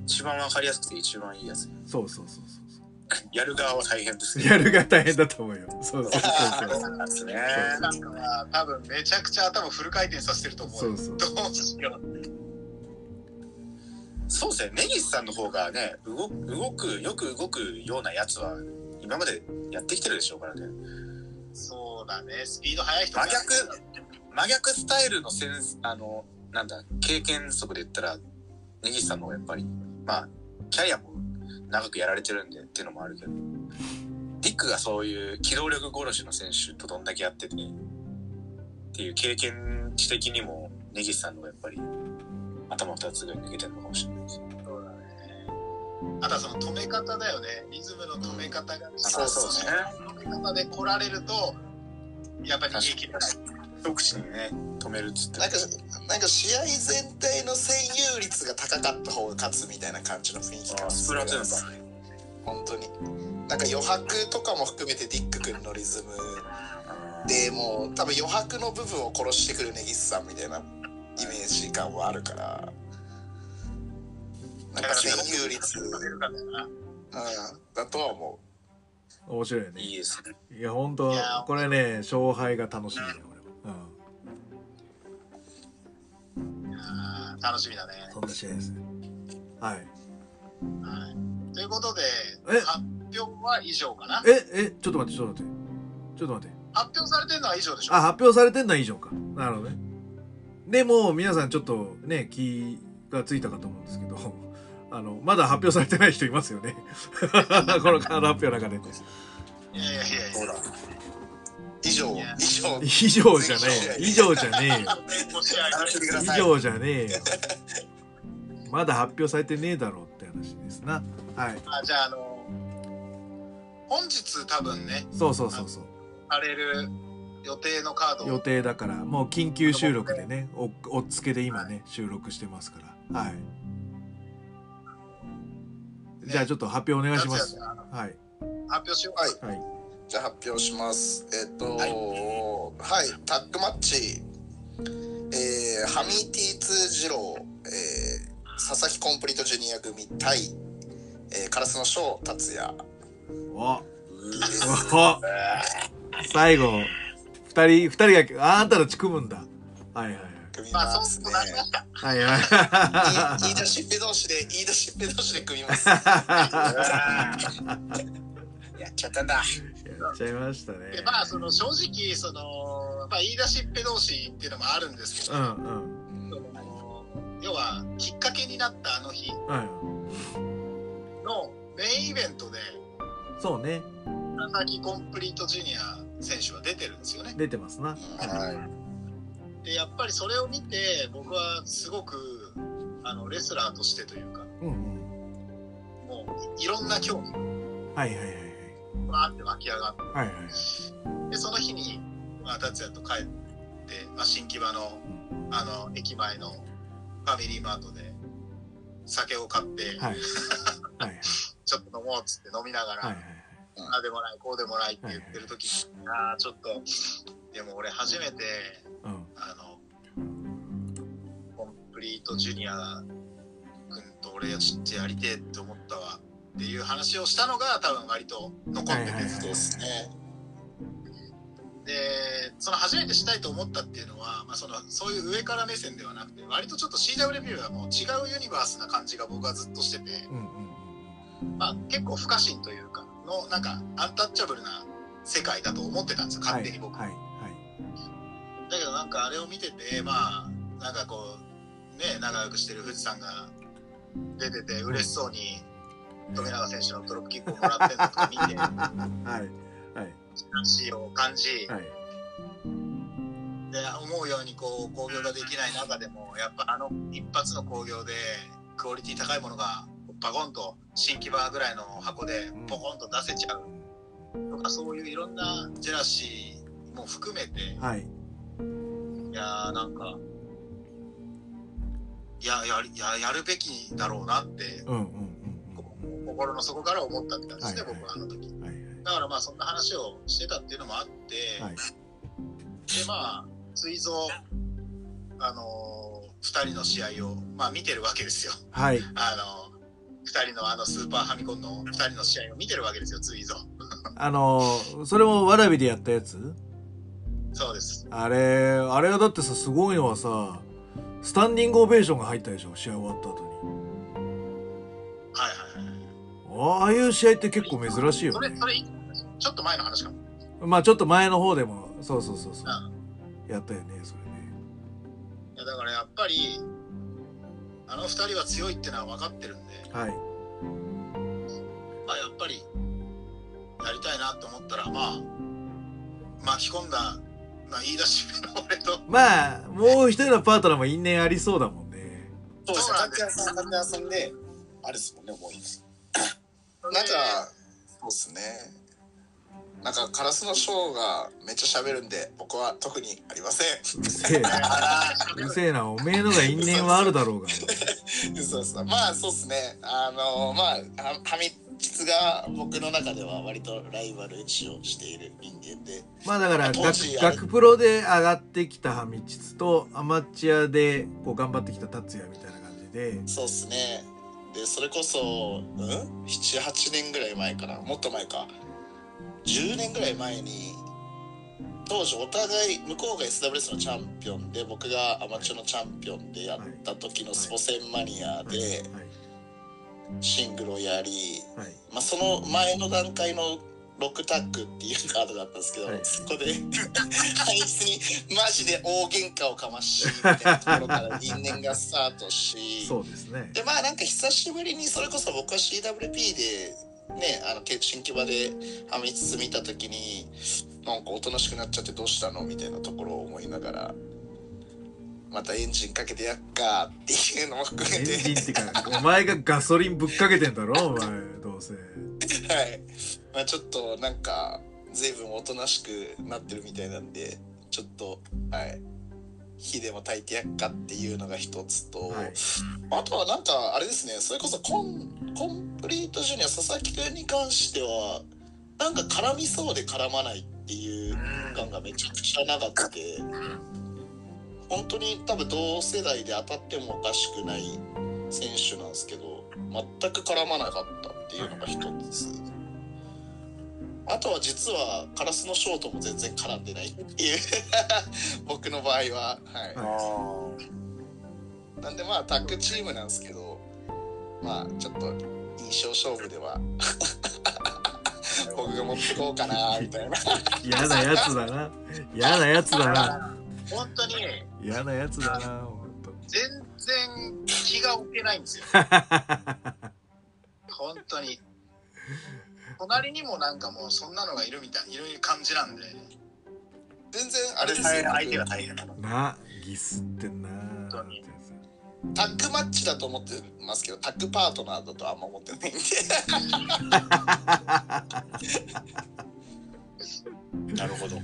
一番わかりやすくて一番いいやつ。そうそうそうそうやる側は大変です。<laughs> やるが大変だと思うよ。そうそうそうそうそう。ですね。なんかは多分めちゃくちゃ頭フル回転させてると思うよ。そうそうどうしよう。そうですね。根岸さんの方がね動動くよく動くようなやつは今までやってきてるでしょうからねそうだね。スピード速い人真逆。真逆スタイルのセンスあのなんだ経験則で言ったら根岸さんの方がやっぱりまあキャリアも長くやられてるんでっていうのもあるけどディックがそういう機動力殺しの選手とどんだけやっててっていう経験値的にも根岸さんの方がやっぱり頭二つぐらい抜けてるのかもしれないです。そうだね。あとはその止め方だよね。リズムの止め方が、そうそうですね止め方で来られるとやっぱり逃げ切れない。一口にね止めるっつってなんかなんか試合全体の占有率が高かった方が勝つみたいな感じの雰囲気があスプラトゥーンか。本当に。なんか余白とかも含めてディック君のリズムでもう多分余白の部分を殺してくる根岸さんみたいなイメージ感はあるから。なんか占有率、うん、だとは思面白いよね。いいですね。いや本当これね勝敗が楽しみだよ俺はあー楽しみだね。うんそんな試合です。ねはい。はい。ということでえ？発表は以上かな？え？え？ちょっと待ってちょっと待って。ちょっと待って。発表されてるのは以上でしょ？あ発表されてんのは以上か。なるほどね。でも皆さんちょっとね気がついたかと思うんですけどあのまだ発表されてない人いますよね。<laughs> このカード発表の中で。いやいやいやいや。う以上。以上。以上じゃねえ以上じゃねえよ。以上じゃねえよ。まだ発表されてねえだろうって話ですな。はい。あじゃああの本日多分ねそうそうそうそう。される予定のカードを。予定だから。もう緊急収録でねおおっつけで今ね収録してますから。はいじゃあちょっと発表お願いします。はい。発表しようはい。はい。じゃあ発表します。えっ、と、ははい。い、タッグマッチ、えー、ハミーティーツジロー、えー、佐々木コンプリートジュニア組対、えー、カラスの翔達也。お。お。最後二人二人がああんたたち組むんだ。はいはいはい組みまあますねそう。なりましたはい。はい言い出しっぺ同士で、言い出しっぺ同士で組みます。<laughs> <laughs> やっちゃったんだやっちゃいましたね。でまあその正直その、まあ、言い出しっぺ同士っていうのもあるんですけど、うんうん。要はきっかけになったあの日はい。のメインイベントでそうね。佐々木コンプリートジュニア選手は出てるんですよね。出てますな。はでやっぱりそれを見て僕はすごくあのレスラーとしてというかうんうん。もういろんな競技はいはいはいわーって湧き上がっはいはい。てでその日に、まあ、達也と帰って、まあ、新木場のあの駅前のファミリーマートで酒を買って、はい。はいちょっと飲もうっつって飲みながら、はいはいああでもないこうでもないって言ってる時に、ああちょっとでも俺初めてうんあのコンプリートジュニア君と俺はちょっとやりてえって思ったわっていう話をしたのが多分割と残ってて。ですね。でその初めてしたいと思ったっていうのは、まあ、そのそういう上から目線ではなくて割とちょっと CWB はもう違うユニバースな感じが僕はずっとしてて、うんうんまあ、結構不可侵というかのなんかアンタッチャブルな世界だと思ってたんですよ勝手に僕、はいはいだけどなんかあれを見ててまあなんかこうね仲良くしてる富士山が出てて嬉しそうに富永選手のドロップキックをもらってるのとか見てはい。はい。話を感じ、はい。で思うようにこう興行ができない中でもやっぱあの一発の興行でクオリティ高いものがパコンと新木場ぐらいの箱でポコンと出せちゃうとかそういういろんなジェラシーも含めてはいいやーなんかいややりややるべきだろうなってうんうんうん心の底から思ったって感じですね、はいはい僕はあの時。うんはい。だからまあそんな話をしてたっていうのもあって、はい。でまあ追蔵あのー、2人の試合を、まあ、見てるわけですよ。はい。あのー、2人のあのスーパーファミコンの2人の試合を見てるわけですよ追蔵あのそれもわらびでやったやつ？そうです。あれあれはだってさすごいのはさスタンディングオベーションが入ったでしょ？試合終わった後に。はいはいはい。ああいう試合って結構珍しいよね。それそれちょっと前の話かも。まあちょっと前の方でもそうそうそうそう。うやったよねそれね。いやだからやっぱりあの2人は強いってのは分かってるんで、はい。まあ、やっぱりやりたいなと思ったらまあ巻き込んだ、まあ、言い出し目の俺とまあもう一人のパートナーも因縁ありそうだもんねそうですね。そうなんです拓也さん、拓也さんで、あれですもんね、もういいです。なんか、そうですね。なんか、カラスのショーがめっちゃ喋るんで、僕は特にありません。うるせえなうるせえなおめえのが因縁はあるだろうがそうそう。まあ、そうですね。あの、まあ、ははみつが僕の中では割とライバル視をしている人間で。まあだから学学プロで上がってきたハミチツとアマチュアでこう頑張ってきた達也みたいな感じでそうっすね。で、それこそ、うん ?7、8年ぐらい前かな。もっと前か。10年ぐらい前に、当時お互い、向こうが SWS のチャンピオンで、僕がアマチュアのチャンピオンでやった時のスポセンマニアはいで、シングルをやり、はい。はいまあ、その前の段階のロックタッグっていうカードだったんですけど、はい。そこであいつにマジで大喧嘩をかましみたいなところから因縁がスタートし。そうですね。でまあなんか久しぶりにそれこそ僕は CWP でねあの新木場ではみつつ見た時になんかおとなしくなっちゃってどうしたのみたいなところを思いながらまたエンジンかけてやっかっていうのも含めエンてジンってかお前がガソリンぶっかけてんだろお前どうせはい。まあちょっとなんか、随分おとなしくなってるみたいなんで、ちょっと、はい。火でも炊いてやっかっていうのが一つと、はいあとはなんか、あれですね、それこそコン、コンプリートジュニア、佐々木くんに関しては、なんか絡みそうで絡まないっていう感がめちゃくちゃ長くて、本当に多分同世代で当たってもおかしくない選手なんですけど、全く絡まなかったっていうのが一つ。あとは実はカラスのショートも全然絡んでないっていう。<laughs> 僕の場合は、はい、なんでまあタッグチームなんですけどまあちょっと印象勝負では <laughs> 僕が持ってこうかなみたいな。嫌なやつだな。嫌なやつだな本当に。嫌なやつだな本当。全然気が置けないんですよ。<laughs> 本当に。隣にもなんかもうそんなのがいるみたいいる感じなんで。全然あれですよ。相手が大変なのなギスってんな当に。タッグマッチだと思ってますけどタッグパートナーだとあんま思ってないんで。<laughs> なるほど。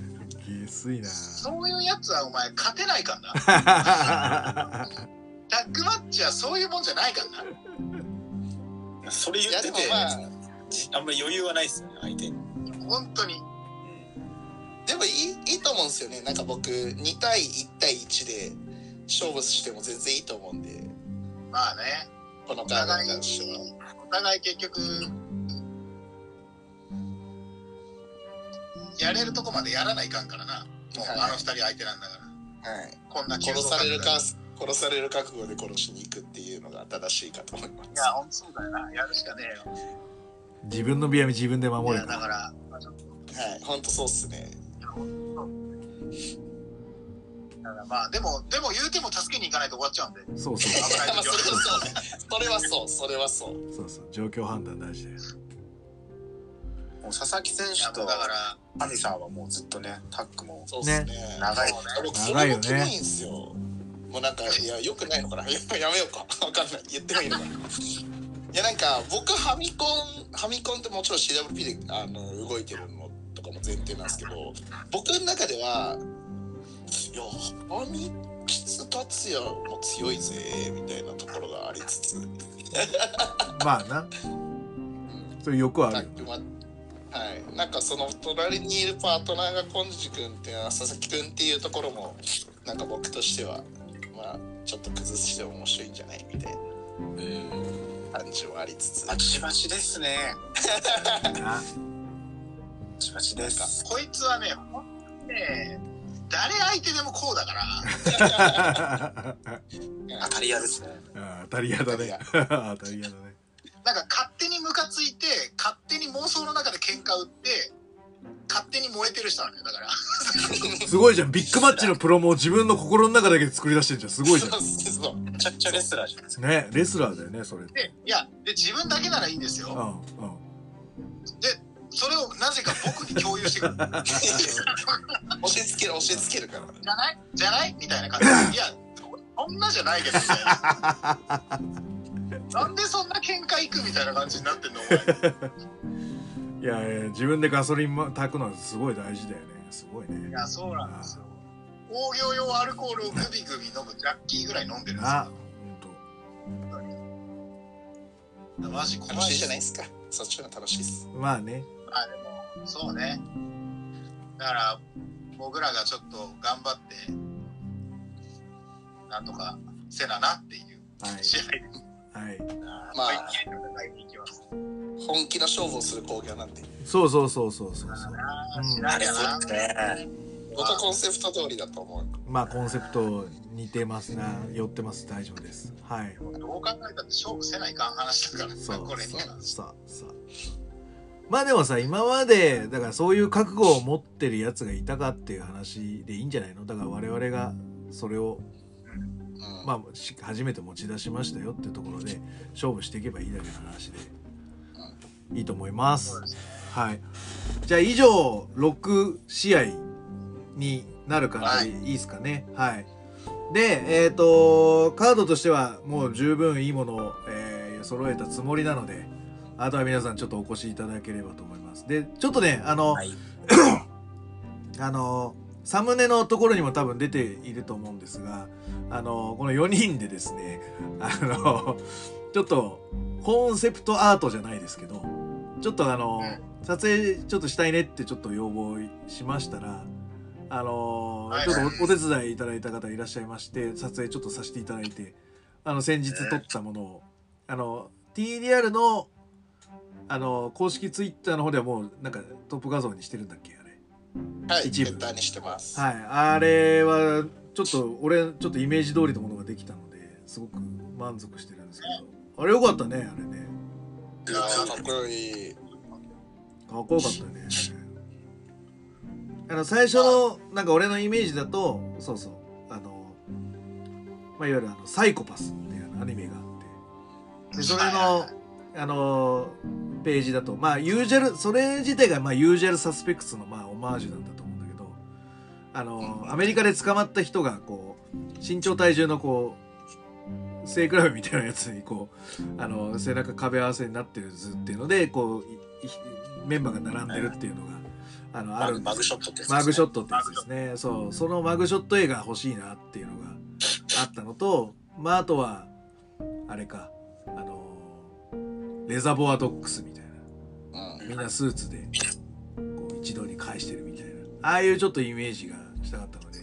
ギスいな。そういうやつはお前勝てないかんな。<laughs> タッグマッチはそういうもんじゃないかんな。それ言ってて、まあじあんまり余裕はないですよね、相手に。本当に。でもいいいいと思うんですよね。なんか僕2対1対1で勝負しても全然いいと思うんで。まあね。このおカードに互い関しては。お互い結局やれるとこまでやらないかんからな。もうはいあの二人相手なんだから。はい。こんな殺されるかい殺される覚悟で殺しに行くっていうのが正しいかと思います。やほんとそうだよな。やるしかねえよ。自分のビアミ自分でい守れやだからまあはい本当そうっすね。だからまあ、でも、でも言うても助けに行かないと終わっちゃうんで。そうそう。危ないまあそれ時ははそう。ね <laughs> それはそう。それはそう。そうそう。状況判断大事だよ。もう佐々木選手とだから、ハミさんはもうずっとね、タッグもそうですね。長い。そうね。僕そ長いよね。れもキモいんですよもうなんかいやよくないのかな。や <laughs> やめようか。<laughs> わかんない。言ってもいいのか。な <laughs> いやなんか僕ファミコンファミコンってもちろん CWP であの動いてるのとかも前提なんですけど僕の中ではいやファミキツ達也も強いぜみたいなところがありつつ。まあな。そういう欲はあるはい、なんかその隣にいるパートナーがコンジ君っていうのは佐々木君っていうところもなんか僕としてはまあちょっと崩して面白いんじゃないみたいな感じもありつつバチバチですね。なバチバチです。こいつはね、ほんとね、誰相手でもこうだから、<laughs> 当たり屋ですね。あ当たり屋だね。当たり屋 <laughs> だね。なんか勝手にムカついて、勝手に妄想の中で喧嘩売って、勝手に燃えてる人なんだよ、だから。<laughs> すごいじゃん。ビッグマッチのプロも自分の心の中だけで作り出してんじゃん。すごいじゃそうそうそうめちゃくちゃレスラーじゃないですか。ん。ね。レスラーだよね、それ。うん、で、いや、で、自分だけならいいんですよ。うん。で、それをなぜか僕に共有してくる。<laughs> 押し付ける押し付けるからじゃない？じゃない？みたいな感じで。いや、そんなじゃないけど、みたいな。なんでそんな喧嘩行くみたいな感じになってんの？お前。<laughs> いやいや、自分でガソリンま炊くのはすごい大事だよね。すごいねい。や、そうなんですよ。工業用アルコールをグビグビ飲むジャッキーぐらい飲んでるんですあ、よほんと。。マジ怖い楽しいじゃないですかそっちの方が楽しいですまあね。まあでも、そうね。だから、僕らがちょっと頑張って、なんとかせななっていうはい。試合で、はい。まあ戦います。本気の勝負をする工業なんでそうそうそうそうそうそう。うんしなきゃな。ね。僕はコンセプト通りだと思うまあコンセプト似てますな。寄ってます。大丈夫です。はい。どう考えたって勝負せないかん話だからさ、そうこれには。さあさあまあでもさ今までだからそういう覚悟を持ってるやつがいたかっていう話でいいんじゃないの？だから我々がそれをうんまあし初めて持ち出しましたよっていうところで勝負していけばいいだけの話でいいと思います。はい。じゃあ以上6試合になる感じでい。いですかね？はい、でえっ、とカードとしてはもう十分いいものを、えー揃えたつもりなのであとは皆さんちょっとお越しいただければと思います。でちょっとねあの、はい。<clears throat> あのサムネのところにも多分出ていると思うんですがあのこの4人でですね <laughs> あのちょっとコンセプトアートじゃないですけどちょっとあの撮影ちょっとしたいねってちょっと要望しましたらあのはい。ちょっとおお手伝いいただいた方いらっしゃいまして撮影ちょっとさせていただいてあの先日撮ったものをあの TDR のあの公式ツイッターの方ではもうなんかトップ画像にしてるんだっけ？はい一部。にしてます。はい、あれはちょっと俺ちょっとイメージ通りのものができたのですごく満足してるんですけど。あれよかったねあれね。かっこいい。かっこよかったねあの最初のなんか俺のイメージだとそうそう。あの、まあ、いわゆるあのサイコパスっていうアニメがあって。でそれのあのページだとまあユージュアルそれ自体がまあユージュアルサスペクツのまあオマージュなんだと思うんだけどあのアメリカで捕まった人がこう身長体重のこう背比べみたいなやつにこうあの背中壁合わせになってる図っていうのでこうメンバーが並んでるっていうのがあのあるマグショットってやつですね。マグショットってやつですね。そう、そのマグショット映画欲しいなっていうのがあったのと、まあ、あとは、あれか、あのーレザボアドックスみたいな。うん。みんなスーツで、こう、一度に返してるみたいな。ああいうちょっとイメージがしたかったので、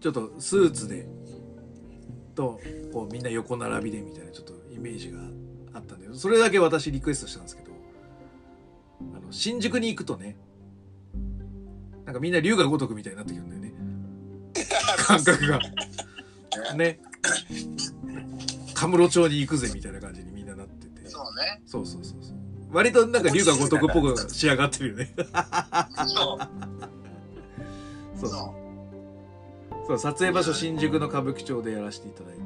ちょっとスーツで、と、こう、みんな横並びでみたいな、ちょっとイメージがあったんで、それだけ私リクエストしたんですけど、あの、新宿に行くとね、なんかみんな龍が如くみたいになってくるんだよね。感覚が。<laughs> ね。カムロ町に行くぜみたいな感じにみんななってて。そうね。そうそうそうそう。割となんか龍が如くっぽく仕上がってるよね。そう。そうそそう撮影場所新宿の歌舞伎町でやらせていただいて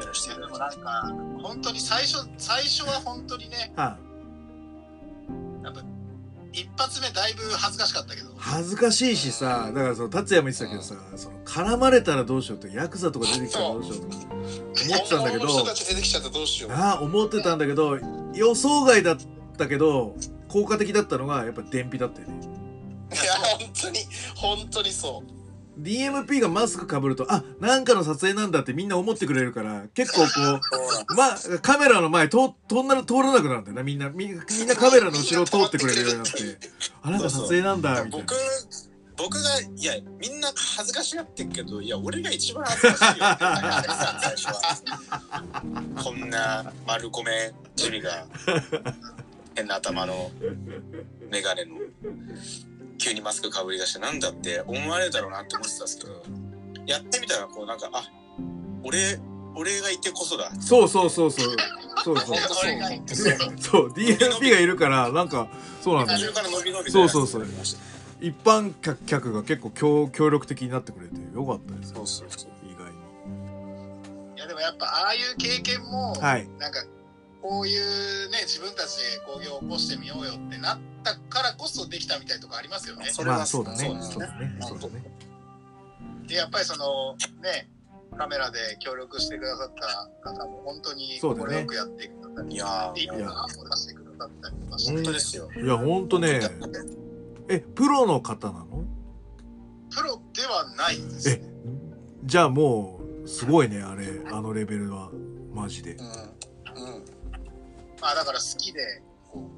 やらせていたでだきもなんか、本当に最初、最初は本当にね、はやっぱ、一発目だいぶ恥ずかしかったけど、恥ずかしいしさだからその達也も言ってたけどさその絡まれたらどうしようってヤクザとか出てきたらどうしようとか。思ってたんだけど。本物の人たち出てきちゃったらどうしよう。ああ思ってたんだけど予想外だったけど効果的だったのがやっぱ電費だったよね。いや、本当に、本当にそう。DMP がマスクかぶるとあなんかの撮影なんだってみんな思ってくれるから結構こそうまカメラの前通通んな通らなくなるんだよなみんな。みみんなカメラの後ろを通ってくれるようになって。あなんか撮影なんだみたいな。僕僕がいやみんな恥ずかしがってんけどいや俺が一番恥ずかしいよって言ってた最初は。こんな丸米チビが変な頭のメガネの急にマスクかぶり出してなんだって思われるだろうなって思ってたんですけどやってみたらこうなんかあ俺俺がいてこそだ。そうそうそうそう。そうそう。そう、本当そう。そう。DMP がいるからなんかそうなんだよ途中から伸び伸びそうそうそう一般客客が結構協協力的になってくれてよかったですそうそうそう意外にいやでもやっぱああいう経験も、はいなんか、こういうね、自分たちで工業を起こしてみようよってなったからこそできたみたいなとこありますよね。それはまあそうだね。そうですね。そうだね。そうだねで、やっぱりその、ね、カメラで協力してくださった方も本当にそうだね。快くやってくださったり、いやいいーなを出してくださったりとかして、本当ですよいやほんとね。えプロの方なの？プロではないですえね。じゃあもうすごいねあれあのレベルは。マジで。うん。うん。まあだから好きで、こ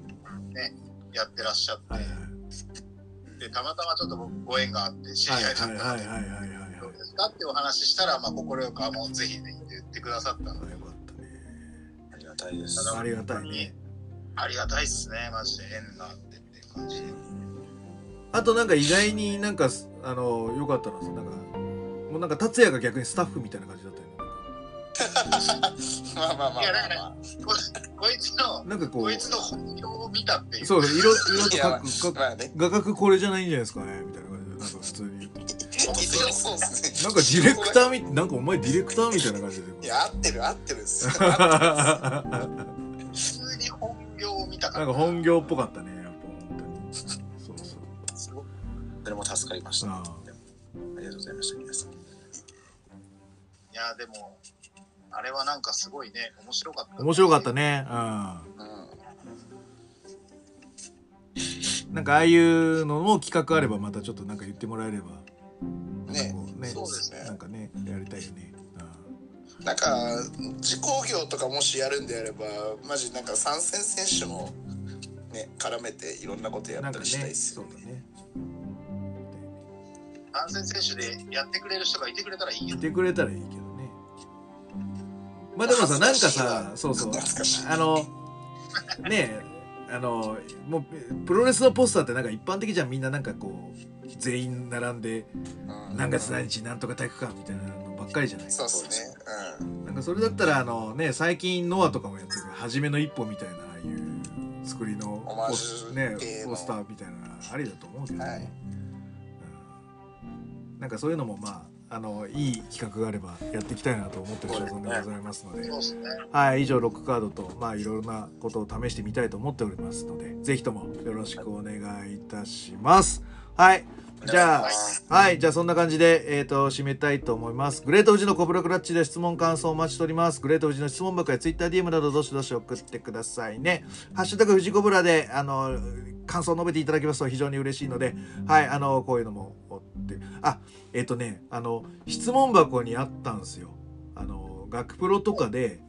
う、ね、やってらっしゃって、はいはい。で、たまたまちょっと僕ご縁があって知り合いだったはいので、はいはいはいはいはい。どうですかってお話ししたら、まあ、快く、あもうぜひね、って言ってくださったので、よかったねありがたいです。ありがたいねありがたいっすね、マジで。縁があってっていう感じで。あとなんか意外になんかすあの良かったのなんかもうなんか達也が逆にスタッフみたいな感じだ <laughs> まあまあまあまあいや。ここいつの、なんかここいつの本領を見たっていう。そう色色とかくかまあね。画角これじゃないんじゃないですかねみたいな感じでなんか普通に。なんかディレクターみなんかお前ディレクターみたいな感じでいや、合ってる合ってるんです普通に本領を見たか。んから本業っぽかったねやっぱ本当にそうそうそれも助かりましたありがとうございました皆さんいや、でも、あれはなんかすごいね、面白かった。面白かったねうんうん。なんかああいうのも企画あればまたちょっとなんか言ってもらえればねねそうですねなんかねやりたいよねなんか、自工業とかもしやるんであれば、マジなんか参戦選手もね、絡めていろんなことやったりしたいっすよね。ね安全選手でやってくれる人がいてくれたらいいよい。てくれたらいいけどねまあでもさなんかさそうそう。あのねえあのもうプロレスのポスターってなんか一般的じゃん。みんななんかこう全員並んでうん。何月何日なんとか体育館みたいなのばっかりじゃない？そうですね。うん。なんかそれだったらあのね最近ノアとかもやってる初めの一歩みたいなああいう作りのポスねポスターみたいなのありだと思うけどね、はい。うん。なんかそういうのもまああのいい企画があればやっていきたいなと思ってる所存でございますので。ね。はい以上ロックカードとまあいろいろなことを試してみたいと思っておりますのでぜひともよろしくお願いいたします。はいじゃあはい。じゃあ、そんな感じで、えっ、と、締めたいと思います。グレート富士のコブラクラッチで質問感想お待ちしております。グレート富士の質問箱や TwitterDM などどしどし送ってくださいね。ハッシュタグ富士コブラで、あの、感想を述べていただきますと非常に嬉しいので、はい。あの、こういうのも追って、あ、えっ、とね、あの、質問箱にあったんですよ。あの、学プロとかで、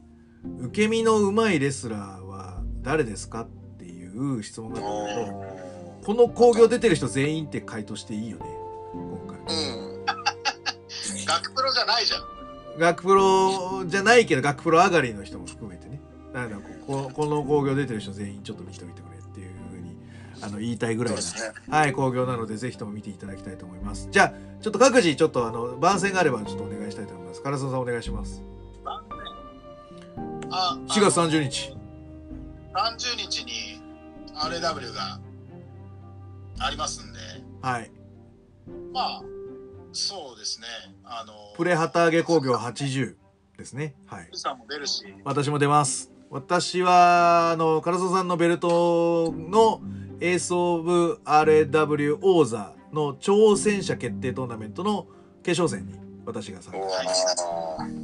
受け身の上手いレスラーは誰ですかっていう質問があったんだけど、この興行出てる人全員って回答していいよね。今回。うん。<laughs> 学プロじゃないじゃん。学プロじゃないけど学プロ上がりの人も含めてね。だからこここの興行出てる人全員ちょっと見ておいてくれっていうふうにあの言いたいぐらいなね。はい興行なのでぜひとも見ていただきたいと思います。じゃあちょっと各自ちょっとあの番宣があればちょっとお願いしたいと思います。唐沢さんお願いします。あ、4月30日。30日に RW がありますんで、はいまあ、そうですね。あの、プレ旗揚げ工業80ですね。はい。さんも出るし、私も出ます。私は、あの、唐沢さんのベルトのエースオブ RAW 王座の挑戦者決定トーナメントの決勝戦に私が参加します。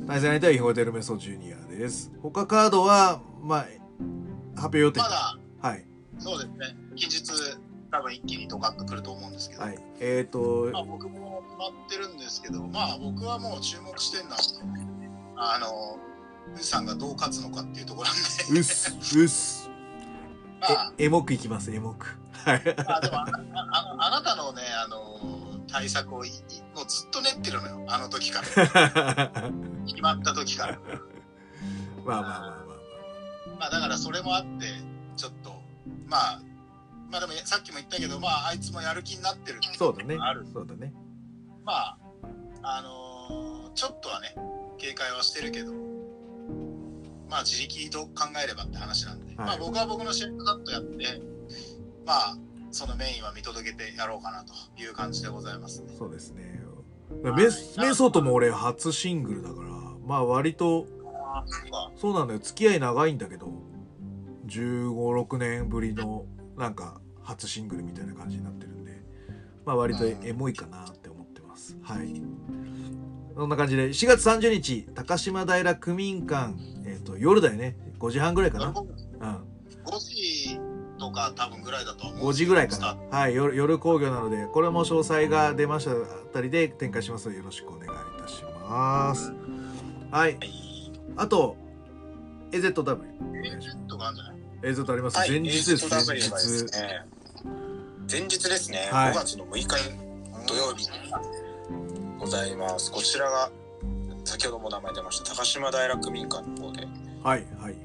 対戦相手はイホテルメソジュニアです。他カードは、まあ、発表予定。まだ、はい。そうですね。近日、多分一気にドカッと来ると思うんですけど、はい。えっ、とまあ、僕も決まってるんですけど、まあ僕はもう注目してるのは、あの、ウーさんがどう勝つのかっていうところなんで、うっす、うっす。<laughs> まあ、え、エモくいきます、エモく。はい。まあでもああああなたのね、あの、対策をいいもうずっと練ってるのよ、あの時から。<laughs> 決まった時から。まあまあまあまあままあだからそれもあって、ちょっと、まあ、まあでもさっきも言ったけど、まああいつもやる気になってるそうだねある。そうだね。まあ、あのーちょっとはね、警戒はしてるけど、まあ自力と考えればって話なんで、まあ僕は僕の試合カットやって、まあ、そのメインは見届けてやろうかなという感じでございますね。そうですね。メスメソートも俺初シングルだから、まあ割と。そうなんだよ。付き合い長いんだけど、15、6年ぶりのなんか初シングルみたいな感じになってるんで、まあ割とエモいかなって思ってます。はい。そんな感じで、4月30日、高島平区民館、えっ、と、夜だよね。5時半ぐらいかな。うん。5時とか多分ぐらいだと思う。5時ぐらいかな。はい、夜夜工業なので、これも詳細が出ましたあたりで展開しますので、よろしくお願いいたします。はい。あと、AZW。お願いしますトがあるんじゃない？AZ あります。はい、前日です。ね、前日ですね、はい5月の6日土曜日にございます。こちらが、先ほども名前出ました、高島平区民館の方で、はい、はい、はい。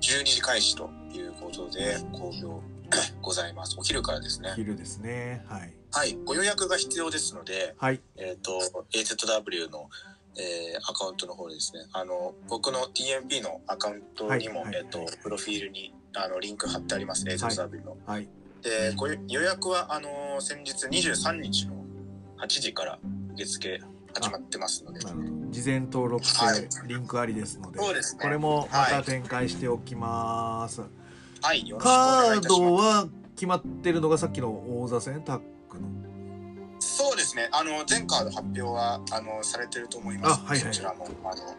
12時開始ということで、興行 <coughs> ございます。お昼からですね。昼ですね。はい。はい、ご予約が必要ですので、はい。えっ、と、AZW の、えーアカウントの方でですね、あの、僕の TMP のアカウントにも、はいはいえっ、と、プロフィールに、あの、リンク貼ってあります、AZW の。はい。で、ご予予約は、あの、先日23日の8時から受付始まってますので。事前登録はい制、リンクありですので、ねこれもまた展開しておきます。はい、カード。は決まってるのがさっきの王座戦？タックの。そうですね、あの、全カード発表は、あの、されてると思います。あはいはいそちらも、あの、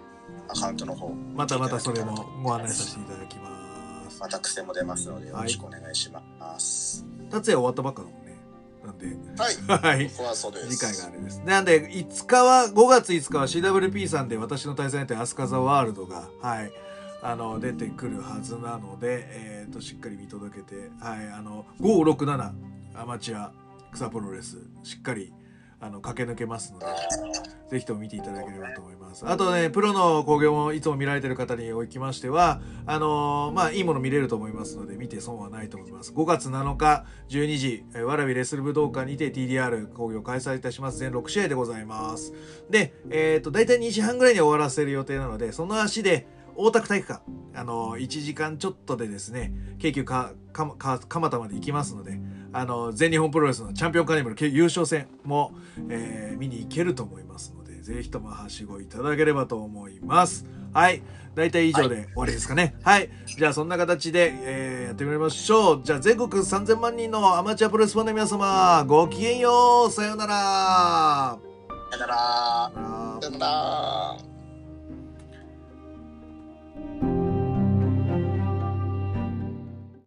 アカウントの方、またまたそれもご案内させていただきます。また癖も出ますので、よろしくお願いします。達也終わったばっかだもんね。なんで、はい。<laughs> はい。ここはそうです。次回があれです。なんで、5日は、5月5日は CWP さんで私の対戦相手、アスカザワールドが、はい、あの、出てくるはずなので、えっ、と、しっかり見届けて、はい、あの、567アマチュア草プロレス、しっかり、あの、駆け抜けますので、ぜひとも見ていただければと思います。あとね、プロの興行もいつも見られてる方におきましては、あのーまあ、いいもの見れると思いますので、見て損はないと思います。5月7日12時、えーわらびレスル武道館にて TDR 興行開催いたします。全6試合でございます。で、えっ、と、大体2時半ぐらいに終わらせる予定なので、その足で、大田区体育館、あのー、1時間ちょっとでですね、京急か、か、か、蒲田まで行きますので、あの、全日本プロレスのチャンピオンカーニバル優勝戦も、えー見に行けると思いますので、ぜひともはしごいただければと思います。はい。大体以上で終わりですかね。はい。じゃあそんな形で、えーやってみましょう。じゃあ全国3000万人のアマチュアプロレスファンの皆様、ごきげんよう。さようなら。さよならさよなら。